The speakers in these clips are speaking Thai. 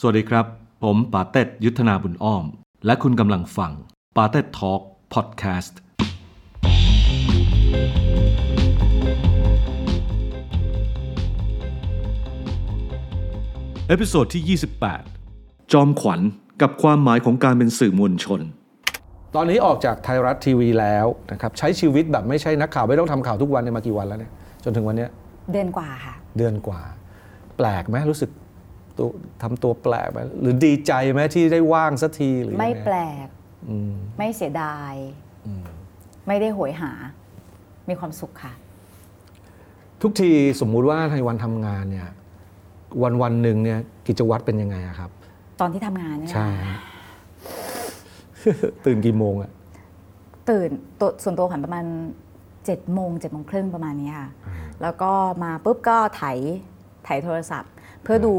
สวัสดีครับ ผมป๋าเต็ดยุทธนาบุญอ้อม และคุณกำลังฟังป๋าเต็ดทอล์กพอดแคสต์ episode ที่ 28 จอมขวัญกับความหมายของการเป็นสื่อมวลชน ตอนนี้ออกจากไทยรัฐทีวีแล้วนะครับใช้ชีวิตแบบไม่ใช่นักข่าว ไม่ต้องทำข่าวทุกวันเนี่ยมากี่วันแล้วเนี่ยจนถึงวันเนี้ยเดือนกว่าค่ะ เดือนกว่า แปลกไหมรู้สึก ตัวทำตัวแปลกไหมหรือดีใจไหมที่ได้ว่างสักทีหรือยังงไม่แปลก อืมไม่เสียดายไม่ได้โหยหา มีความสุขค่ะ ทุกทีสมมุติว่าในวันทำงานเนี่ยวันวันหนึ่งเนี่ยกิจวัตรเป็นยังไงอะครับ ตอนที่ทำงานเนี่ยนะใช่ฮะ ตื่นกี่โมงอะตื่นตัวส่วนตัวขวัญประมาณ7จ็ดโมงเจ็ดโมงครึ่งประมาณนี้ค่ะ แล้วก็มาปุ๊บก็ไถไถโทรศัพท์ เพื่อดู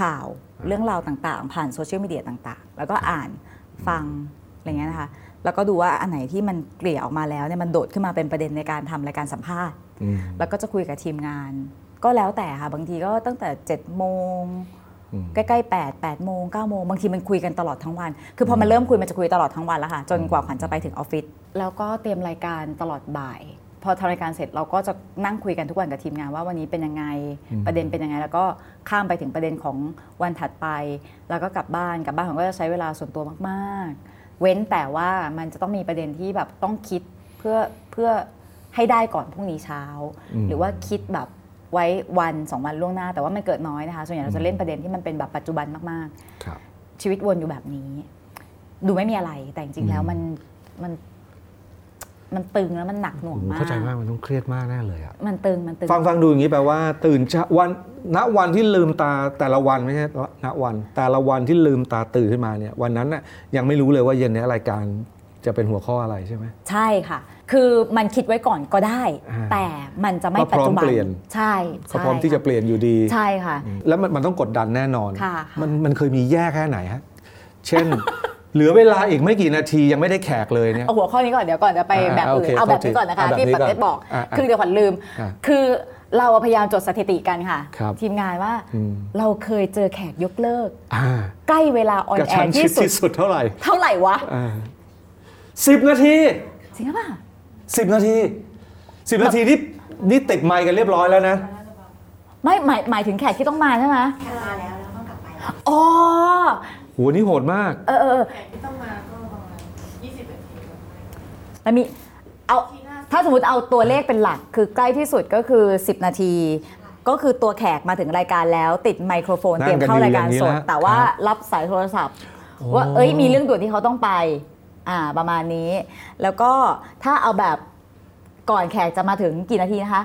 ข่าวเรื่องราวต่างๆ ผ่านโซเชียลมีเดียต่างๆ แล้วก็อ่านฟังอะไรเงี้ยนะคะ แล้วก็ดูว่าอันไหนที่มันเกลี่ยออกมาแล้วเนี่ยมันโดดขึ้นมาเป็นประเด็นในการทำรายการสัมภาษณ์อืมแล้วก็จะคุยกับทีมงาน ก็แล้วแต่ค่ะ บางทีก็ตั้งแต่7จ็ดโมงอืมใกล้ๆ8 8โมง9โมงบางทีมันคุยกันตลอดทั้งวัน คือพอมันเริ่มคุยมันจะคุยตลอดทั้งวันแล้วค่ะ จนกว่าขวัญจะไปถึงออฟฟิศแล้วก็เตรียมรายการตลอดบ่าย พอทำรายการเสร็จเราก็จะนั่งคุยกันทุกวันกับทีมงานว่าวันนี้เป็นยังไงประเด็นเป็นยังไง แล้วก็ข้ามไปถึงประเด็นของวันถัดไป แล้วก็กลับบ้านกลับบ้านผมก็จะใช้เวลาส่วนตัวมากๆ เว้นแต่ว่ามันจะต้องมีประเด็นที่แบบต้องคิดเพื่อเพื่อให้ได้ก่อนพรุ่งนี้เช้า หรือว่าคิดแบบไว้วันสองวันล่วงหน้า แต่ว่ามันเกิดน้อยนะคะส่วนใหญ่เราจะเล่นประเด็นที่มันเป็นแบบปัจจุบันมากครับๆชีวิตวนอยู่แบบนี้ ดูไม่มีอะไรแต่จริงๆแล้วมันมัน มันตึงแล้วมันหนักหน่วงผมมากเข้าใจมากมันต้องเครียดมากแน่เลยอะมันตึงมันตึงฟังฟังดูอย่างนี้แปลว่า ตื่นเช้าวันณวันที่ลืมตาแต่ละวันไม่ใช่ณวัน แต่ละวันที่ลืมตาตื่นขึ้นมาเนี่ยวันนั้นน่ะยังไม่รู้เลยว่าเย็นนี้รายการจะเป็นหัวข้ออะไรใช่ไหมใช่ค่ะ คือมันคิดไว้ก่อนก็ได้อ่าแต่มันจะไม่ก็พปัจร้อมจุบันเปลี่ยนใช่เขาพร้อมที่จะเปลี่ยนอยู่ดีใช่ค่ะ แล้วมันมันต้องกดดันแน่นอนค่ะค่ะมันมันเคยมีแย่แค่ไหนฮะเช่น เหลือเวลาอีกไม่กี่นาทียังไม่ได้แขกเลยเนี่ย เอาหัวข้อนี้ก่อนเดี๋ยวก่อนจะไปอ่าแบบโออื่เคนเอาแบบโทษทีนี้ก่อนนะคะเอาแบบที่นี้ปก่อนเต้บอกอ่าอ่าคือเดี๋ยวขวัญลืมอ่าคือเราพยายามจดสถิติกันค่ะครับทีมงานว่าอืมเราเคยเจอแขกยกเลิกอ่าใกล้เวลาออนกระแอชั้นร์ชิที่ดสุดที่สุดเท่าไหร่ เท่าไหร่วะสิบนาทีจริงหรือเปล่าสิบนาทีสิบนาทีนี่นี่ติดไมค์กันเรียบร้อยแล้วนะ ไม่หมายหมายถึงแขกที่ต้องมาใช่ไหมแค่มาแล้วแล้วต้องกลับไปแล้วอ๋อ โหนี่โหดมาก เออเออเออแขกที่ต้องมาก็ประมาณ20นาทีก่อนไปมันมีเอาถ้าสมมติเอาตัวเลขเป็นหลักคือใกล้ที่สุดก็คือ 10 นาที ก็คือตัวแขกมาถึงรายการแล้ว ติดไมโครโฟนนั่เตรียงมกันเข้ารายการอยู่สอย่างดนี้นะแต่ว่าครับรับสายโทรศัพท์ โอ้ ว่าเอ้ยมีเรื่องด่วนที่เขาต้องไป อ่าประมาณนี้ แล้วก็ถ้าเอาแบบก่อนแขกจะมาถึงกี่นาทีนะคะ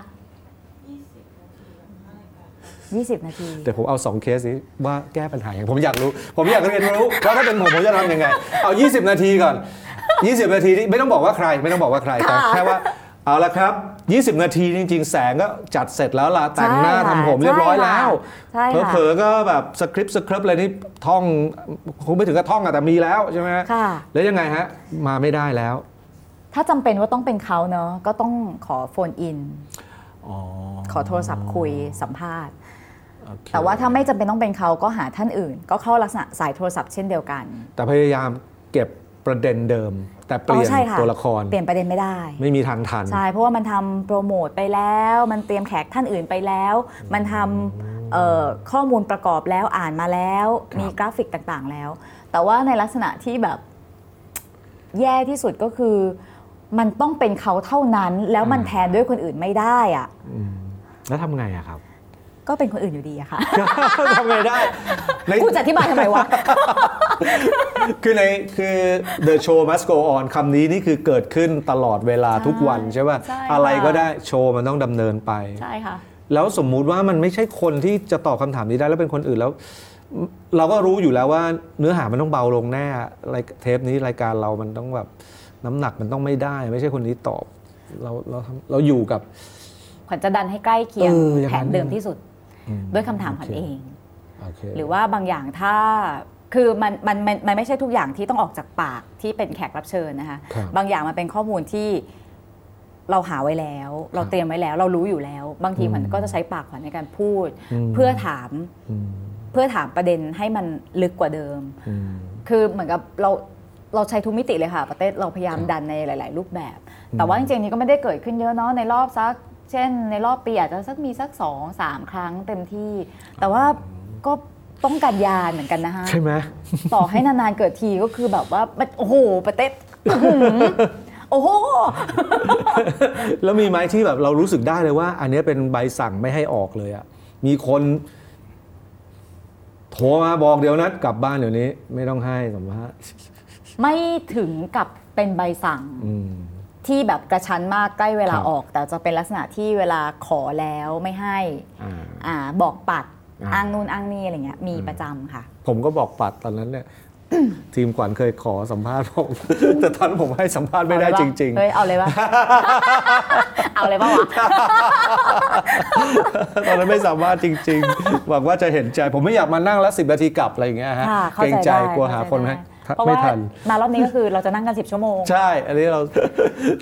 20 นาที แต่ผมเอาสองเคสนี้ว่าแก้ปัญหาอย่างไรผมอยากรู้ ผมอยากเรียนรู้ว่าถ้าเป็นผมผมจะทำยังไง เอา 20 นาทีก่อน 20 นาทีนี่ไม่ต้องบอกว่าใคร ไม่ต้องบอกว่าใครแต่ค่ะแค่ว่าเอาละครับ 20 นาทีจริง ๆ แสงก็จัดเสร็จแล้วล่ะแต่งหน้าใช่ค่ะทำผมเรียบร้อยแล้วใช่ค่ะเผลอๆก็แบบสคริปต์สคริปต์อะไรนี่ท่องคงไม่ถึงกับท่องอะแต่มีแล้วใช่ไหมค่ะแล้วยังไงฮะมาไม่ได้แล้ว ถ้าจำเป็นว่าต้องเป็นเขาเนอะก็ต้องขอโฟนอินอ๋อขอโทรศัพท์คุยสัมภาษณ์โอเค แต่ว่าถ้าไม่จำเป็นต้องเป็นเขาก็หาท่านอื่น ก็เข้าลักษณะสายโทรศัพท์เช่นเดียวกัน แต่พยายามเก็บประเด็นเดิม แต่เปลี่ยนอ๋อใช่ค่ตัวละคร เปลี่ยนประเด็นไม่ได้ ไม่มีทางทัน ใช่ เพราะว่ามันทำโปรโมทไปแล้ว มันเตรียมแขกท่านอื่นไปแล้ว มันทำเอ่อข้อมูลประกอบแล้วอ่านมาแล้วครับมีกราฟิกต่างๆแล้ว แต่ว่าในลักษณะที่แบบแย่ที่สุดก็คือ มันต้องเป็นเขาเท่านั้นแล้วมันแทนด้วยคนอื่นไม่ได้อะอืมแล้วทำไงอะครับ ก็เป็นคนอื่นอยู่ดีอะค่ะ ทำไงได้ในกูจะอธิบายทำไมวะ คือในคือ the show must go on คำนี้นี่คือเกิดขึ้นตลอดเวลาทุกวันใช่ป่ะใช่ค่ะ อะไรก็ได้โชว์มันต้องดำเนินไป ใช่ค่ะ แล้วสมมุติว่ามันไม่ใช่คนที่จะตอบคำถามนี้ได้แล้วเป็นคนอื่นแล้ว เราก็รู้อยู่แล้วว่าเนื้อหามันต้องเบาลงแน่รายเทปนี้รายการเรามันต้องแบบน้ำหนักมันต้องไม่ได้ ไม่ใช่คนนี้ตอบ เราเราทำเราอยู่กับ ขวัญจะดันให้ใกล้เคียงเอออย่างแผนั้น นเดิมที่สุดอืม ด้วยคำถามขวัญโอเคเองโอเคหรือว่าบางอย่างถ้าคือมันมันมันมันไม่ใช่ทุกอย่างที่ต้องออกจากปากที่เป็นแขกรับเชิญนะคะครับบางอย่างมันเป็นข้อมูลที่เราหาไว้แล้ว เราเตรียมไว้แล้ว เรารู้อยู่แล้ว บางทีอืมขวัญก็จะใช้ปากขวัญในการพูดอืมเพื่อถามอืมพื่อถามประเด็นให้มันลึกกว่าเดิม คือเหมือนกับเราเราใช้ทุกมิติเลยค่ะประเทศเราพยายามดันในหลาย ๆ รูปแบบ แต่ว่าจริงๆนี้ก็ไม่ได้เกิดขึ้นเยอะเนาะในรอบสัก เช่น ในรอบปีอาจจะสักมีสักสองสามครั้งเต็มที่ แต่ว่าก็ต้องการยานเหมือนกันนะคะใช่ไหมต่อให้นานๆเกิดทีก็คือแบบว่ามันโอ้โหประเทศอื้อหือโอ้โห แล้วมีไหมที่แบบเรารู้สึกได้เลยว่า อันเนี้ยเป็นใบสั่งไม่ให้ออกเลยอะมีคนโทรมาบอกเดี๋ยวนัดกลับบ้านเดี๋ยวนี้ ไม่ต้องให้สัมภาษณ์ไม่ถึงกับเป็นใบสั่งอืม ที่แบบกระชั้นมากใกล้เวลาครับออก แต่จะเป็นลักษณะที่เวลาขอแล้วไม่ให้อ่าอ่าบอกปัดอ่าอ้างนู่นอ้างนี่อะไรเงี้ยมีประจำค่ะ ผมก็บอกปัดตอนนั้นเนี่ยทีมขวัญเคยขอสัมภาษณ์ผม แต่ตอนนนผมให้สัมภาษณ์ไม่ได้จริงเฮ้ยเอาเลยปะเอาเลยปะวะๆตอนนั้นไม่สามารถจริง ๆ หวังว่าจะเห็นใจ ผมไม่อยากมานั่งแล้วสิบนาทีกลับอะไรอย่างเงี้ยฮะค่ะเข้าเกรงใจใจได้กลัวหาเข้ใจคนให้ได้ เพราะไม่ว่าทัน มารอบนี้ก็คือเราจะนั่งกัน 10 ชั่วโมง ใช่ อันนี้เรา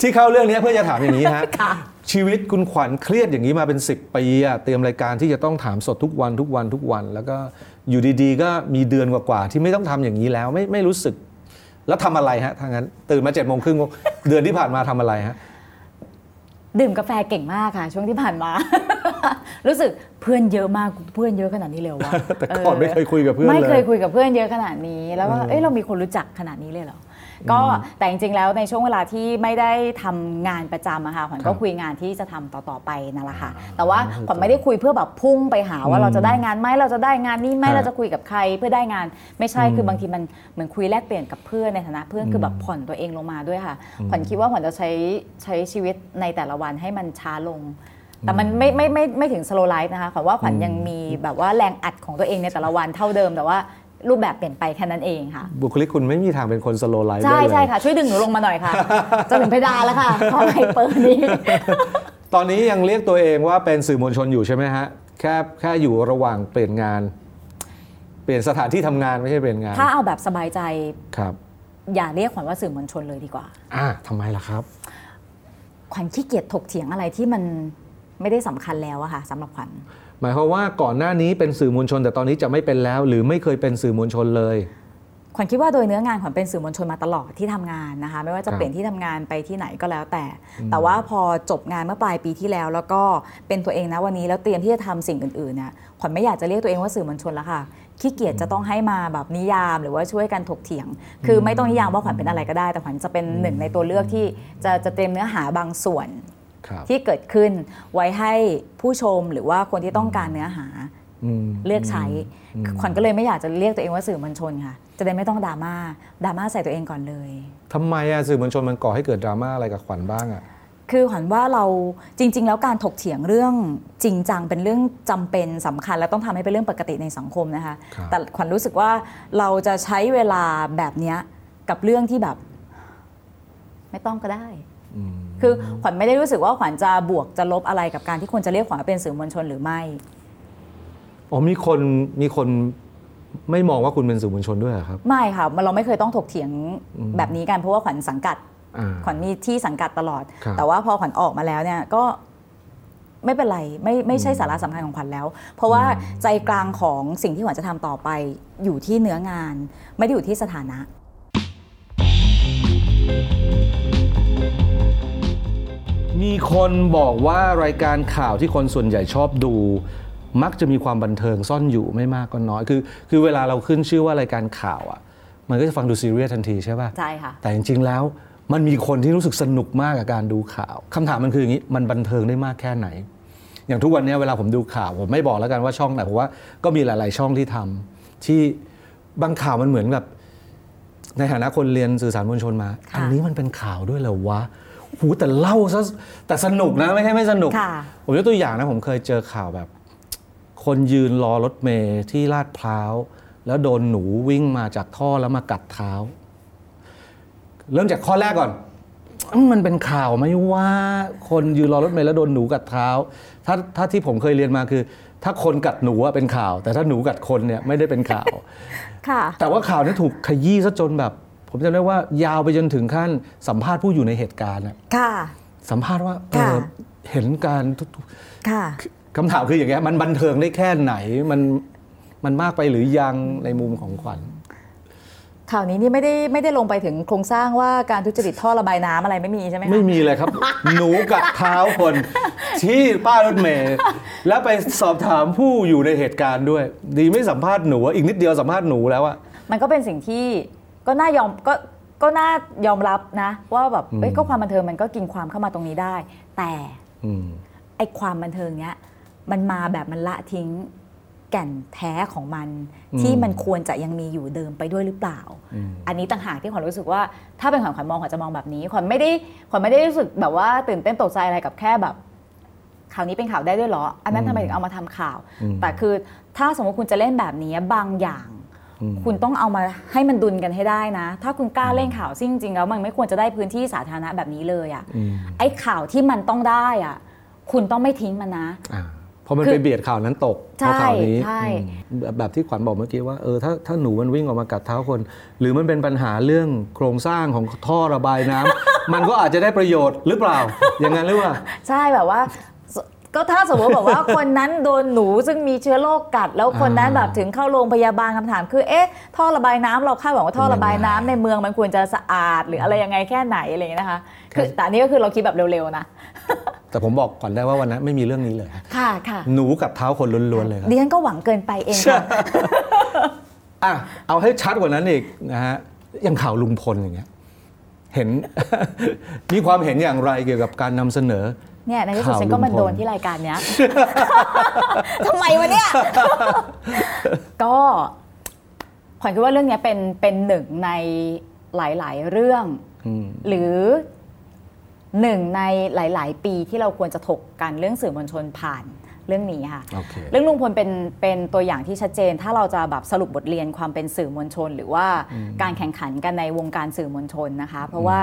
ที่เข้าเรื่องนี้เพื่อจะถามอย่างนี้ฮะ ค่ะ ชีวิตคุณขวัญเครียดอย่างนี้มาเป็น 10 ปีอะเตรียมรายการที่จะต้องถามสดทุกวันทุกวันทุกวัน แล้วก็อยู่ดีๆ ก็มีเดือนกว่าๆที่ไม่ต้องทำอย่างนี้แล้วไม่ไม่รู้สึก แล้วทำอะไรฮะทางนั้น ตื่นมาเจ็ดโมงครึ่งเดือนที่ผ่านมาทำอะไรฮะ ดื่มกาแฟเก่งมากค่ะ ช่วงที่ผ่านมา รู้สึกเพื่อนเยอะมากเพื่อนเยอะขนาดนี้เลยเหรอวะแต่ก่อนไม่เคยคุยกับเพื่อนไม่เลยเคยคุยกับเพื่อนเยอะขนาดนี้ แล้วว่าเอ้ยเรามีคนรู้จักขนาดนี้เลยเหรออ ก็แต่จริงๆแล้วในช่วงเวลาที่ไม่ได้ทำงานประจำอะค่ะขวัญครัก็บคุยงานที่จะทำต่อๆไปนั่นแหละค่ะ แต่ว่าขวัญไม่ได้คุยเพื่อแบบพุ่งไปหาว่าเราจะได้งานไหมเราจะได้งานนี้ไหมฮะเราจะคุยกับใครเพื่อได้งาน ไม่ใช่คือบางทีมันเหมือนคุยแลกเปลี่ยนกับเพื่อนในฐานะเพื่อนคือแบบผ่อนตัวเองลงมาด้วยค่ะขวัญคิดว่าขวัญจะใช้ใช้ชีวิตในแต่ละวันให้มันช้าลงแต่มันไม่ไม่ไม่ไม่ถึง slow life นะคะขวัญว่าขวัญยังมีแบบว่าแรงอัดของตัวเองในแต่ละวันเท่าเดิมแต่ว่า รูปแบบเปลี่ยนไปแค่นั้นเองค่ะ บุคลิกคุณไม่มีทางเป็นคนสโลไลฟ์ใช่ได้เลยใช่ค่ะ ช่วยดึงหนูลงมาหน่อยค่ะจะถึงเพดานแล้วค่ะเพราะไฮเปอร์นี้ ตอนนี้ยังเรียกตัวเองว่าเป็นสื่อมวลชนอยู่ใช่ไหมฮะแค่แค่อยู่ระหว่างเปลี่ยนงาน เปลี่ยนสถานที่ทำงานไม่ใช่เปลี่ยนงาน ถ้าเอาแบบสบายใจครับ อย่าเรียกขวัญว่าสื่อมวลชนเลยดีกว่า อ่าทำไมล่ะครับ ขวัญขี้เกียจถกเถียงอะไรที่มันไม่ได้สำคัญแล้วอะค่ะสำหรับขวัญ หมายความว่าก่อนหน้านี้เป็นสื่อมวลชน แต่ตอนนี้จะไม่เป็นแล้ว หรือไม่เคยเป็นสื่อมวลชนเลยขวัญคิดว่าโดยเนื้องานขวัญเป็นสื่อมวลชนมาตลอดที่ทำงานนะคะ ไม่ว่าจะครับเปลี่ยนที่ทำงานไปที่ไหนก็แล้วแต่ แต่ว่าพอจบงานเมื่อปลายปีที่แล้ว แล้วก็เป็นตัวเองนะวันนี้แล้วเตรียมที่จะทำสิ่งอื่นๆเนี่ยขวัญไม่อยากจะเรียกตัวเองว่าสื่อมวลชนแล้วค่ะขี้เกียจจะต้องให้มาแบบนิยามหรือว่าช่วยกันถกเถียง คือไม่ต้องนิยามว่าขวัญเป็นอะไรก็ได้ แต่ขวัญจะเป็นหนึ่งในตัวเลือกที่จะจะเตรียมเนื้อหาบางส่วนครับ ที่เกิดขึ้นไว้ให้ผู้ชมหรือว่าคนที่ต้องการเนื้อหาอืมเลือกใช้ขวัญก็เลยไม่อยากจะเรียกตัวเองว่าสื่อมวลชนค่ะ จะได้ไม่ต้องดราม่าดราม่าใส่ตัวเองก่อนเลยทำไมอะสื่อมวลชนมันก่อให้เกิดดราม่าอะไรกับขวัญบ้างอะคือขวัญว่าเราจริง ๆ แล้วการถกเถียงเรื่องจริงจังเป็นเรื่องจำเป็นสำคัญ และต้องทำให้เป็นเรื่องปกติในสังคมนะคะครับแต่ขวัญรู้สึกว่าเราจะใช้เวลาแบบเนี้ยกับเรื่องที่แบบ ไม่ต้องก็ได้อืม คือขวัญไม่ได้รู้สึกว่าขวัญจะบวกจะลบอะไรกับการที่คนจะเรียกขวัญว่าเป็นสื่อมวลชนหรือไม่ อ๋อมีคนมีคนไม่มองว่าคุณเป็นสื่อมวลชนด้วยเหรอครับ ไม่ค่ะมันเราไม่เคยต้องถกเถียงอืมแบบนี้กันเพราะว่าขวัญสังกัด อ่า ขวัญมีที่สังกัดตลอด ครับ แต่ว่าพอขวัญออกมาแล้วเนี่ยก็ไม่เป็นไรไม่ไม่ใช่สาระสำคัญของขวัญแล้ว เพราะว่าใจกลางของสิ่งที่ขวัญจะทำต่อไป อยู่ที่เนื้องาน ไม่ได้อยู่ที่สถานะ มีคนบอกว่ารายการข่าวที่คนส่วนใหญ่ชอบดู มักจะมีความบันเทิงซ่อนอยู่ไม่มากก็น้อยคือ คือเวลาเราขึ้นชื่อว่ารายการข่าวอะ มันก็จะฟังดูซีเรียสทันทีใช่ป่ะใช่ค่ะแต่จริงๆแล้วมันมีคนที่รู้สึกสนุกมากกับการดูข่าวคำถามมันคืออย่างนี้มันบันเทิงได้มากแค่ไหน อย่างทุกวันนี้เวลาผมดูข่าวผมไม่บอกแล้วกันว่าช่องไหนเพราะว่าก็มีหลาย ๆ ช่องที่ทำที่บางข่าวมันเหมือนแบบในฐานะคนเรียนสื่อสารมวลชนมาค่ะอันนี้มันเป็นข่าวด้วยเหรอวะ หูแต่เล่าซะแต่สนุกนะไม่ใช่ไม่สนุก ค่ะ ผมยกตัวอย่างนะผมเคยเจอข่าวแบบ คนยืนรอรถเมย์ที่ลาดพร้าว แล้วโดนหนูวิ่งมาจากท่อแล้วมากัดเท้า เริ่มจากข้อแรกก่อนอืมมันเป็นข่าวไหมว่าคนยืนรอรถเมล์แล้วโดนหนูกัดเท้า ถ้าถ้าที่ผมเคยเรียนมาคือ ถ้าคนกัดหนูอะเป็นข่าว แต่ถ้าหนูกัดคนเนี่ยไม่ได้เป็นข่าว ค่ะ แต่ว่าข่าวนี้ถูกขยี้ซะจนแบบ ผมจำได้ว่ายาวไปจนถึงขั้นสัมภาษณ์ผู้อยู่ในเหตุการณ์อะค่ะ สัมภาษณ์ว่าเอค่ะอเห็นการทุกค่ะๆคำถามคืออย่างเงี้ยมันบันเทิงได้แค่ไหนมันมันมากไปหรือยังในมุมของขวัญข่าวนี้นี่ไม่ได้ไม่ได้ลงไปถึงโครงสร้างว่าการทุจริตท่อระบายน้ำอะไรไม่มีใช่ไหมคะไม่มีเลยครับ หนูกัดเท้าคนที่ป้ายรถเมย์แล้วไปสอบถามผู้อยู่ในเหตุการณ์ด้วย ดีไม่สัมภาษณ์หนูอะอีกนิดเดียวสัมภาษณ์หนูแล้วอะมันก็เป็นสิ่งที่ ก็น่ายอมก็ก็น่ายอมรับนะ ว่าแบบเอ้ยก็ความบันเทิงมันก็กินความเข้ามาตรงนี้ได้ แต่อืมไอ้ความบันเทิงเนี้ยมันมาแบบมันละทิ้งแก่นแท้ของมันอืมที่มันควรจะยังมีอยู่เดิมไปด้วยหรือเปล่าอืมอันนี้ต่างหากที่ขวัญรู้สึกว่า ถ้าเป็นขวัญขวัญมองขวัญจะมองแบบนี้ขวัญไม่ได้ขวัญไม่ได้รู้สึกแบบว่าตื่นเต้นตกใจอะไรกับแค่แบบข่าวนี้เป็นข่าวได้ด้วยเหรอ อันนั้นทำไมถึงเอามาทำข่าวอืมแต่คือถ้าสมมติคุณจะเล่นแบบนี้บางอย่างอืม คุณต้องเอามาให้มันดุลกันให้ได้นะ ถ้าคุณกล้าเล่นข่าวซึ่งจริงๆแล้วมันไม่ควรจะได้พื้นที่สาธารณะแบบนี้เลยอะ่ะอืมไอ้ข่าวที่มันต้องได้อะ่ะคุณต้องไม่ทิ้งมันนะอ่าเพราะมันคือไปเบียดข่าวนั้นตกเพราะใช่ข่าวนี้ใช่อืมแบบแบบที่ขวัญบอกเมื่อกี้ว่าเออถ้าถ้าหนูมันวิ่งออกมากัดเท้าคน หรือมันเป็นปัญหาเรื่องโครงสร้างของท่อระบายน้ำมันก็อาจจะได้ประโยชน์หรือเปล่า อย่างนั้นหรือเปล่า ใช่แบบว่าส ก็ถ้าสมมติแบบว่าคนนั้นโดนหนูซึ่งมีเชื้อโรคกัด แล้วคนนั้นอ่าแบบถึงเข้าโรงพยาบาลคำถาม คือเอ๊ะท่อระบายน้ำเราคาดหวังว่าท่อระบายน้ำในเมืองมันควรจะสะอาด หรืออะไรยังไงแค่ไหนอะไรอย่างเงี้ยนะคะคือแต่อันนี้ก็คือเราคิดแบบเร็วๆนะแต่ผมบอกก่อนได้ว่าวันนั้นไม่มีเรื่องนี้เลยค่ะค่ะหนูกับเท้าคนล้วนๆเลยครับดิฉันก็หวังเกินไปเองค่ะอะเอาให้ชัดกว่านั้นอีกนะฮะอย่างข่าวลุงพลอย่างเงี้ยเห็นมีความเห็นอย่างไรเกี่ยวกับการนำเสนอ เนี่ยในที่สุดข่าวฉันก็มาลุงพลโดนที่รายการเนี้ยทำไมวะเนี่ย ก็ขวัญคิดว่าเรื่องเนี้ยเป็นเป็นหนึ่งในหลาย ๆ เรื่องอืมหรือหนึ่งในหลาย ๆ ปีที่เราควรจะถกกันเรื่องสื่อมวลชนผ่าน เรื่องนี้ค่ะโอเคเรื่องลุงพลเป็นเป็นตัวอย่างที่ชัดเจน ถ้าเราจะแบบสรุปบทเรียนความเป็นสื่อมวลชน หรือว่าการแข่งขันกันในวงการสื่อมวลชนนะคะ เพราะว่า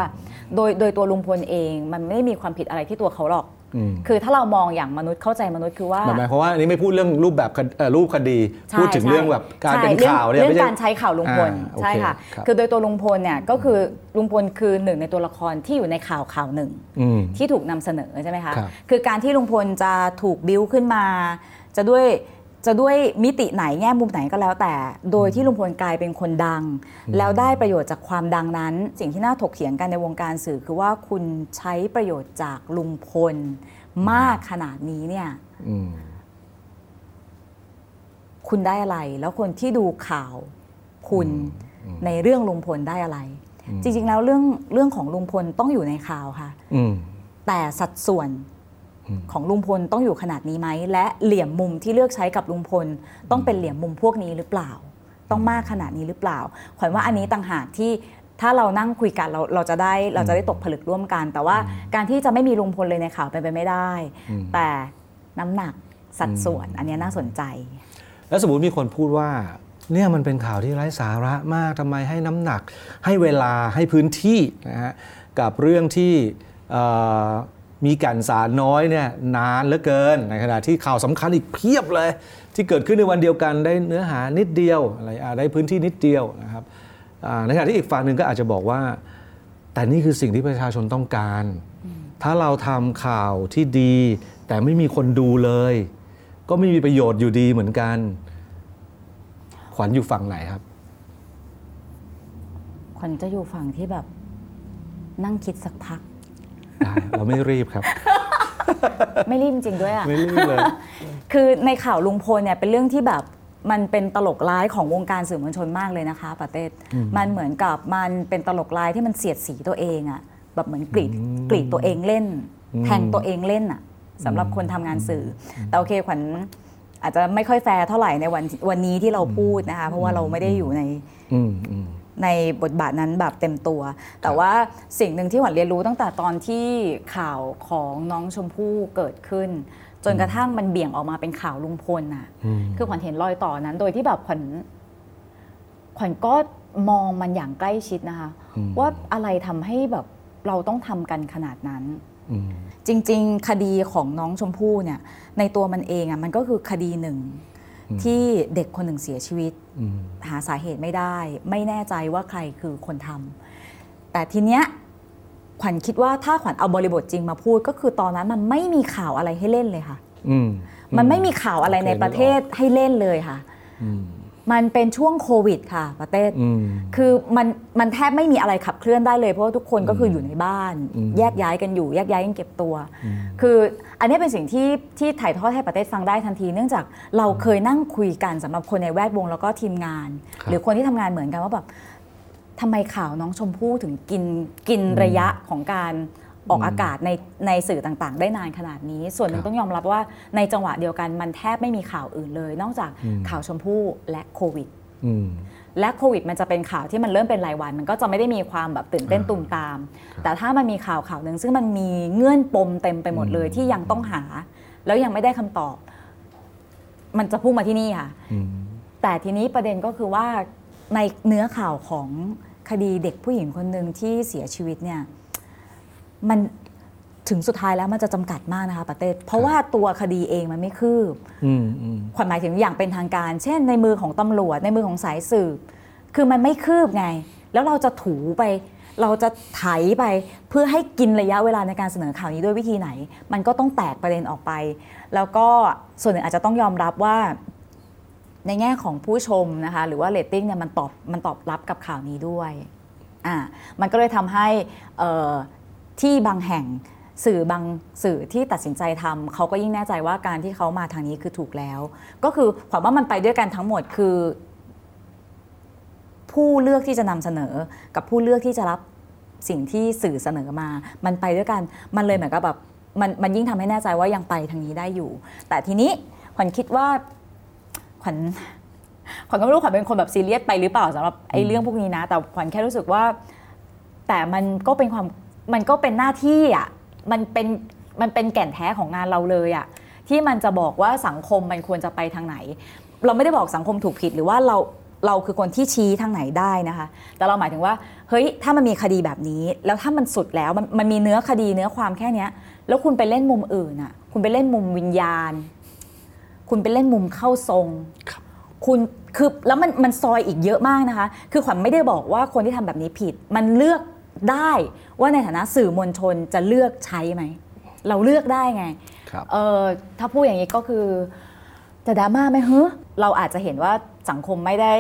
โดยโดยตัวลุงพลเองมันไม่ได้มีความผิดอะไรที่ตัวเขาหรอกอืม คือถ้าเรามองอย่างมนุษย์เข้าใจมนุษย์คือว่าหมายความว่าอันนี้ไม่พูดเรื่องรูปแบบคดเอ่อรูปคดีใช่พูดถึงใช่เรื่องแบบการใช่เป็นข่าวเนี่ยเรื่องไม่ใช่การใช้ข่าวลุงพลอ่าโอเคใช่ค่ะครับคือโดยตัวลุงพลเนี่ยก็คือลุงพลคือหนึ่งในตัวละครที่อยู่ในข่าวข่าวหนึ่งอืมที่ถูกนำเสนอใช่ไหมคะครับคือการที่ลุงพลจะถูกบิ้วขึ้นมา จะด้วย จะด้วยมิติไหนแง่มุมไหนก็แล้วแต่ โดยที่ลุงพลกลายเป็นคนดัง แล้วได้ประโยชน์จากความดังนั้น สิ่งที่น่าถกเถียงกันในวงการสื่อคือว่าคุณใช้ประโยชน์จากลุงพลมากขนาดนี้เนี่ยอืมคุณได้อะไร แล้วคนที่ดูข่าวคุณอืมในเรื่องลุงพลได้อะไร จริง ๆ แล้วเรื่องเรื่องของลุงพลต้องอยู่ในข่าวค่ะอืมแต่สัดส่วนอืม ของลุงพลต้องอยู่ขนาดนี้ไหม และเหลี่ยมมุมที่เลือกใช้กับลุงพล ต้องเป็นเหลี่ยมมุมพวกนี้หรือเปล่า ต้องมากขนาดนี้หรือเปล่าขวัญว่าอันนี้ต่างหากที่ถ้าเรานั่งคุยกันเราเราจะได้เราจะได้ตกผลึกร่วมกัน แต่ว่าการที่จะไม่มีลุงพลเลยในข่าวเป็นไปไม่ได้อืมแต่น้ำหนักสัดส่วนอันเนี้ยน่าสนใจ แล้วสมมติมีคนพูดว่าเนี่ยมันเป็นข่าวที่ไร้สาระมากทำไมให้น้ำหนัก ให้เวลาให้พื้นที่นะฮะกับเรื่องที่เอ่อ มีแก่นสารน้อยเนี่ยนานเหลือเกิน ในขณะที่ข่าวสำคัญอีกเพียบเลย ที่เกิดขึ้นในวันเดียวกันได้เนื้อหานิดเดียวอะไรอะได้พื้นที่นิดเดียวนะครับในขณะที่อีกฝั่งหนึ่งก็อาจจะบอกว่า แต่นี่คือสิ่งที่ประชาชนต้องการ ถ้าเราทำข่าวที่ดี แต่ไม่มีคนดูเลย ก็ไม่มีประโยชน์อยู่ดีเหมือนกัน ขวัญอยู่ฝั่งไหนครับ ขวัญจะอยู่ฝั่งที่แบบนั่งคิดสักพัก ได้เราไม่รีบครับ ไม่รีบจริงๆด้วยอะ ไม่รีบเลย คือในข่าวลุงพลเนี่ยเป็นเรื่องที่แบบมันเป็นตลกร้ายของวงการสื่อมวลชนมากเลยนะคะปาเต้มันเหมือนกับมันเป็นตลกร้ายที่มันเสียดสีตัวเองอะแบบเหมือนกรีดกรีดตัวเองเล่นอืมแทงตัวเองเล่นอะสำหรับคนทำงานสื่ออแต่โอเคขวัญอาจจะไม่ค่อยแฟร์เท่าไหร่ในวันวันนี้ที่เราพูดนะคะ เพราะว่าเราไม่ได้อยู่ในอืมอืม ในบทบาทนั้นแบบเต็มตัว แต่ว่าสิ่งหนึ่งที่หวันเรียนรู้ตั้งแต่ตอนที่ข่าวของน้องชมพู่เกิดขึ้น จนกระทั่งมันเบี่ยงออกมาเป็นข่าวลุงพลน่ะอืมคือขวัญเห็นรอยต่อนั้น โดยที่แบบขวัญขวัญก็มองมันอย่างใกล้ชิดนะคะอืมว่าอะไรทำให้แบบเราต้องทำกันขนาดนั้นอืมจริง ๆ คดีของน้องชมพู่เนี่ย ในตัวมันเองอะมันก็คือคดีหนึ่ง ที่เด็กคนหนึ่งเสียชีวิตอืมหาสาเหตุไม่ได้ ไม่แน่ใจว่าใครคือคนทำแต่ทีเนี้ยขวัญคิดว่าถ้าขวัญเอาบริบทจริงมาพูด ก็คือตอนนั้นมันไม่มีข่าวอะไรให้เล่นเลยค่ะอืมมันไม่มีข่าวอะไรในประเทศให้เล่นเลยค่ะอมันเป็นช่วงโควิดค่ะประเทศอืมคือมันมันแทบไม่มีอะไรขับเคลื่อนได้เลย เพราะว่าทุกคนก็คืออยู่ในบ้าน แยกย้ายกันอยู่ แยกย้ายกันเก็บตัว คือ อันนี้เป็นสิ่งที่ที่ถ่ายทอดให้ประเทศฟังได้ทันที เนื่องจากเราเคยนั่งคุยกันสำหรับคนในแวดวงแล้วก็ทีมงานครับหรือคนที่ทำงานเหมือนกันว่าแบบทำไมข่าวน้องชมพู่ถึงกินกินระยะของการออกอากาศในในสื่อต่างๆ ได้นานขนาดนี้ ส่วนหนึ่งต้องยอมรับว่าในจังหวะเดียวกันมันแทบไม่มีข่าวอื่นเลย นอกจากข่าวชมพู่และโควิดอืม และโควิดมันจะเป็นข่าวที่มันเริ่มเป็นรายวัน มันก็จะไม่ได้มีความแบบตื่นเต้นตุมตาม แต่ถ้ามันมีข่าวข่าวหนึ่งซึ่งมันมีเงื่อนปมเต็มไปหมดเลยที่ยังต้องหา แล้วยังไม่ได้คำตอบ มันจะพุ่งมาที่นี่ค่ะอืมแต่ทีนี้ประเด็นก็คือว่าในเนื้อข่าวของคดีเด็กผู้หญิงคนหนึ่งที่เสียชีวิตเนี่ย มัน ถึงสุดท้ายแล้วมันจะจำกัดมากนะคะประเต้เพราะว่าตัวคดีเองมันไม่คืบอืมอืมขวัญหมายถึงอย่างเป็นทางการ เช่น ในมือของตำรวจในมือของสายสืบคือมันไม่คืบไง แล้วเราจะถูไป เราจะไถไปเพื่อให้กินระยะเวลาในการเสนอข่าวนี้ด้วยวิธีไหน มันก็ต้องแตกประเด็นออกไป แล้วก็ส่วนหนึ่งอาจจะต้องยอมรับว่า ในแง่ของผู้ชมนะคะหรือว่าเรตติ้งเนี่ยมันตอบมันตอบรับกับข่าวนี้ด้วยอ่ามันก็เลยทำให้เอ่อที่บางแห่ง สื่อบางสื่อที่ตัดสินใจทำเขาก็ยิ่งแน่ใจว่าการที่เขามาทางนี้คือถูกแล้ว ก็คือขวัญว่ามันไปด้วยกันทั้งหมดคือ ผู้เลือกที่จะนำเสนอ กับผู้เลือกที่จะรับสิ่งที่สื่อเสนอมา มันไปด้วยกันมันเลยเหมือนกับแบบมันมันยิ่งทำให้แน่ใจว่ายังไปทางนี้ได้อยู่ แต่ทีนี้ขวัญคิดว่าขวัญขวัญก็ไม่รู้ขวัญเป็นคนแบบซีเรียสไปหรือเปล่าสำหรับไอ้เรื่องพวกนี้นะ แต่ขวัญแค่รู้สึกว่า แต่มันก็เป็นความมันก็เป็นหน้าที่อะ มันเป็นมันเป็นแก่นแท้ของงานเราเลยอะที่มันจะบอกว่าสังคมมันควรจะไปทางไหน เราไม่ได้บอกสังคมถูกผิดหรือว่าเราเราคือคนที่ชี้ทางไหนได้นะคะ แต่เราหมายถึงว่าเฮ้ยถ้ามันมีคดีแบบนี้ แล้วถ้ามันสุดแล้วมันมันมีเนื้อคดีเนื้อความแค่เนี้ย แล้วคุณไปเล่นมุมอื่นอะคุณไปเล่นมุมวิญญาณ คุณไปเล่นมุมเข้าทรงคุณคือแล้วมันมันซอยอีกเยอะมากนะคะ คือขวัญไม่ได้บอกว่าคนที่ทำแบบนี้ผิด มันเลือก ได้ว่าในฐานะสื่อมวลชนจะเลือกใช้ไหม เราเลือกได้ไงครับเออถ้าพูดอย่างนี้ก็คือจะดราม่าไหมเฮ้เราอาจจะเห็นว่าสังคมไม่ได้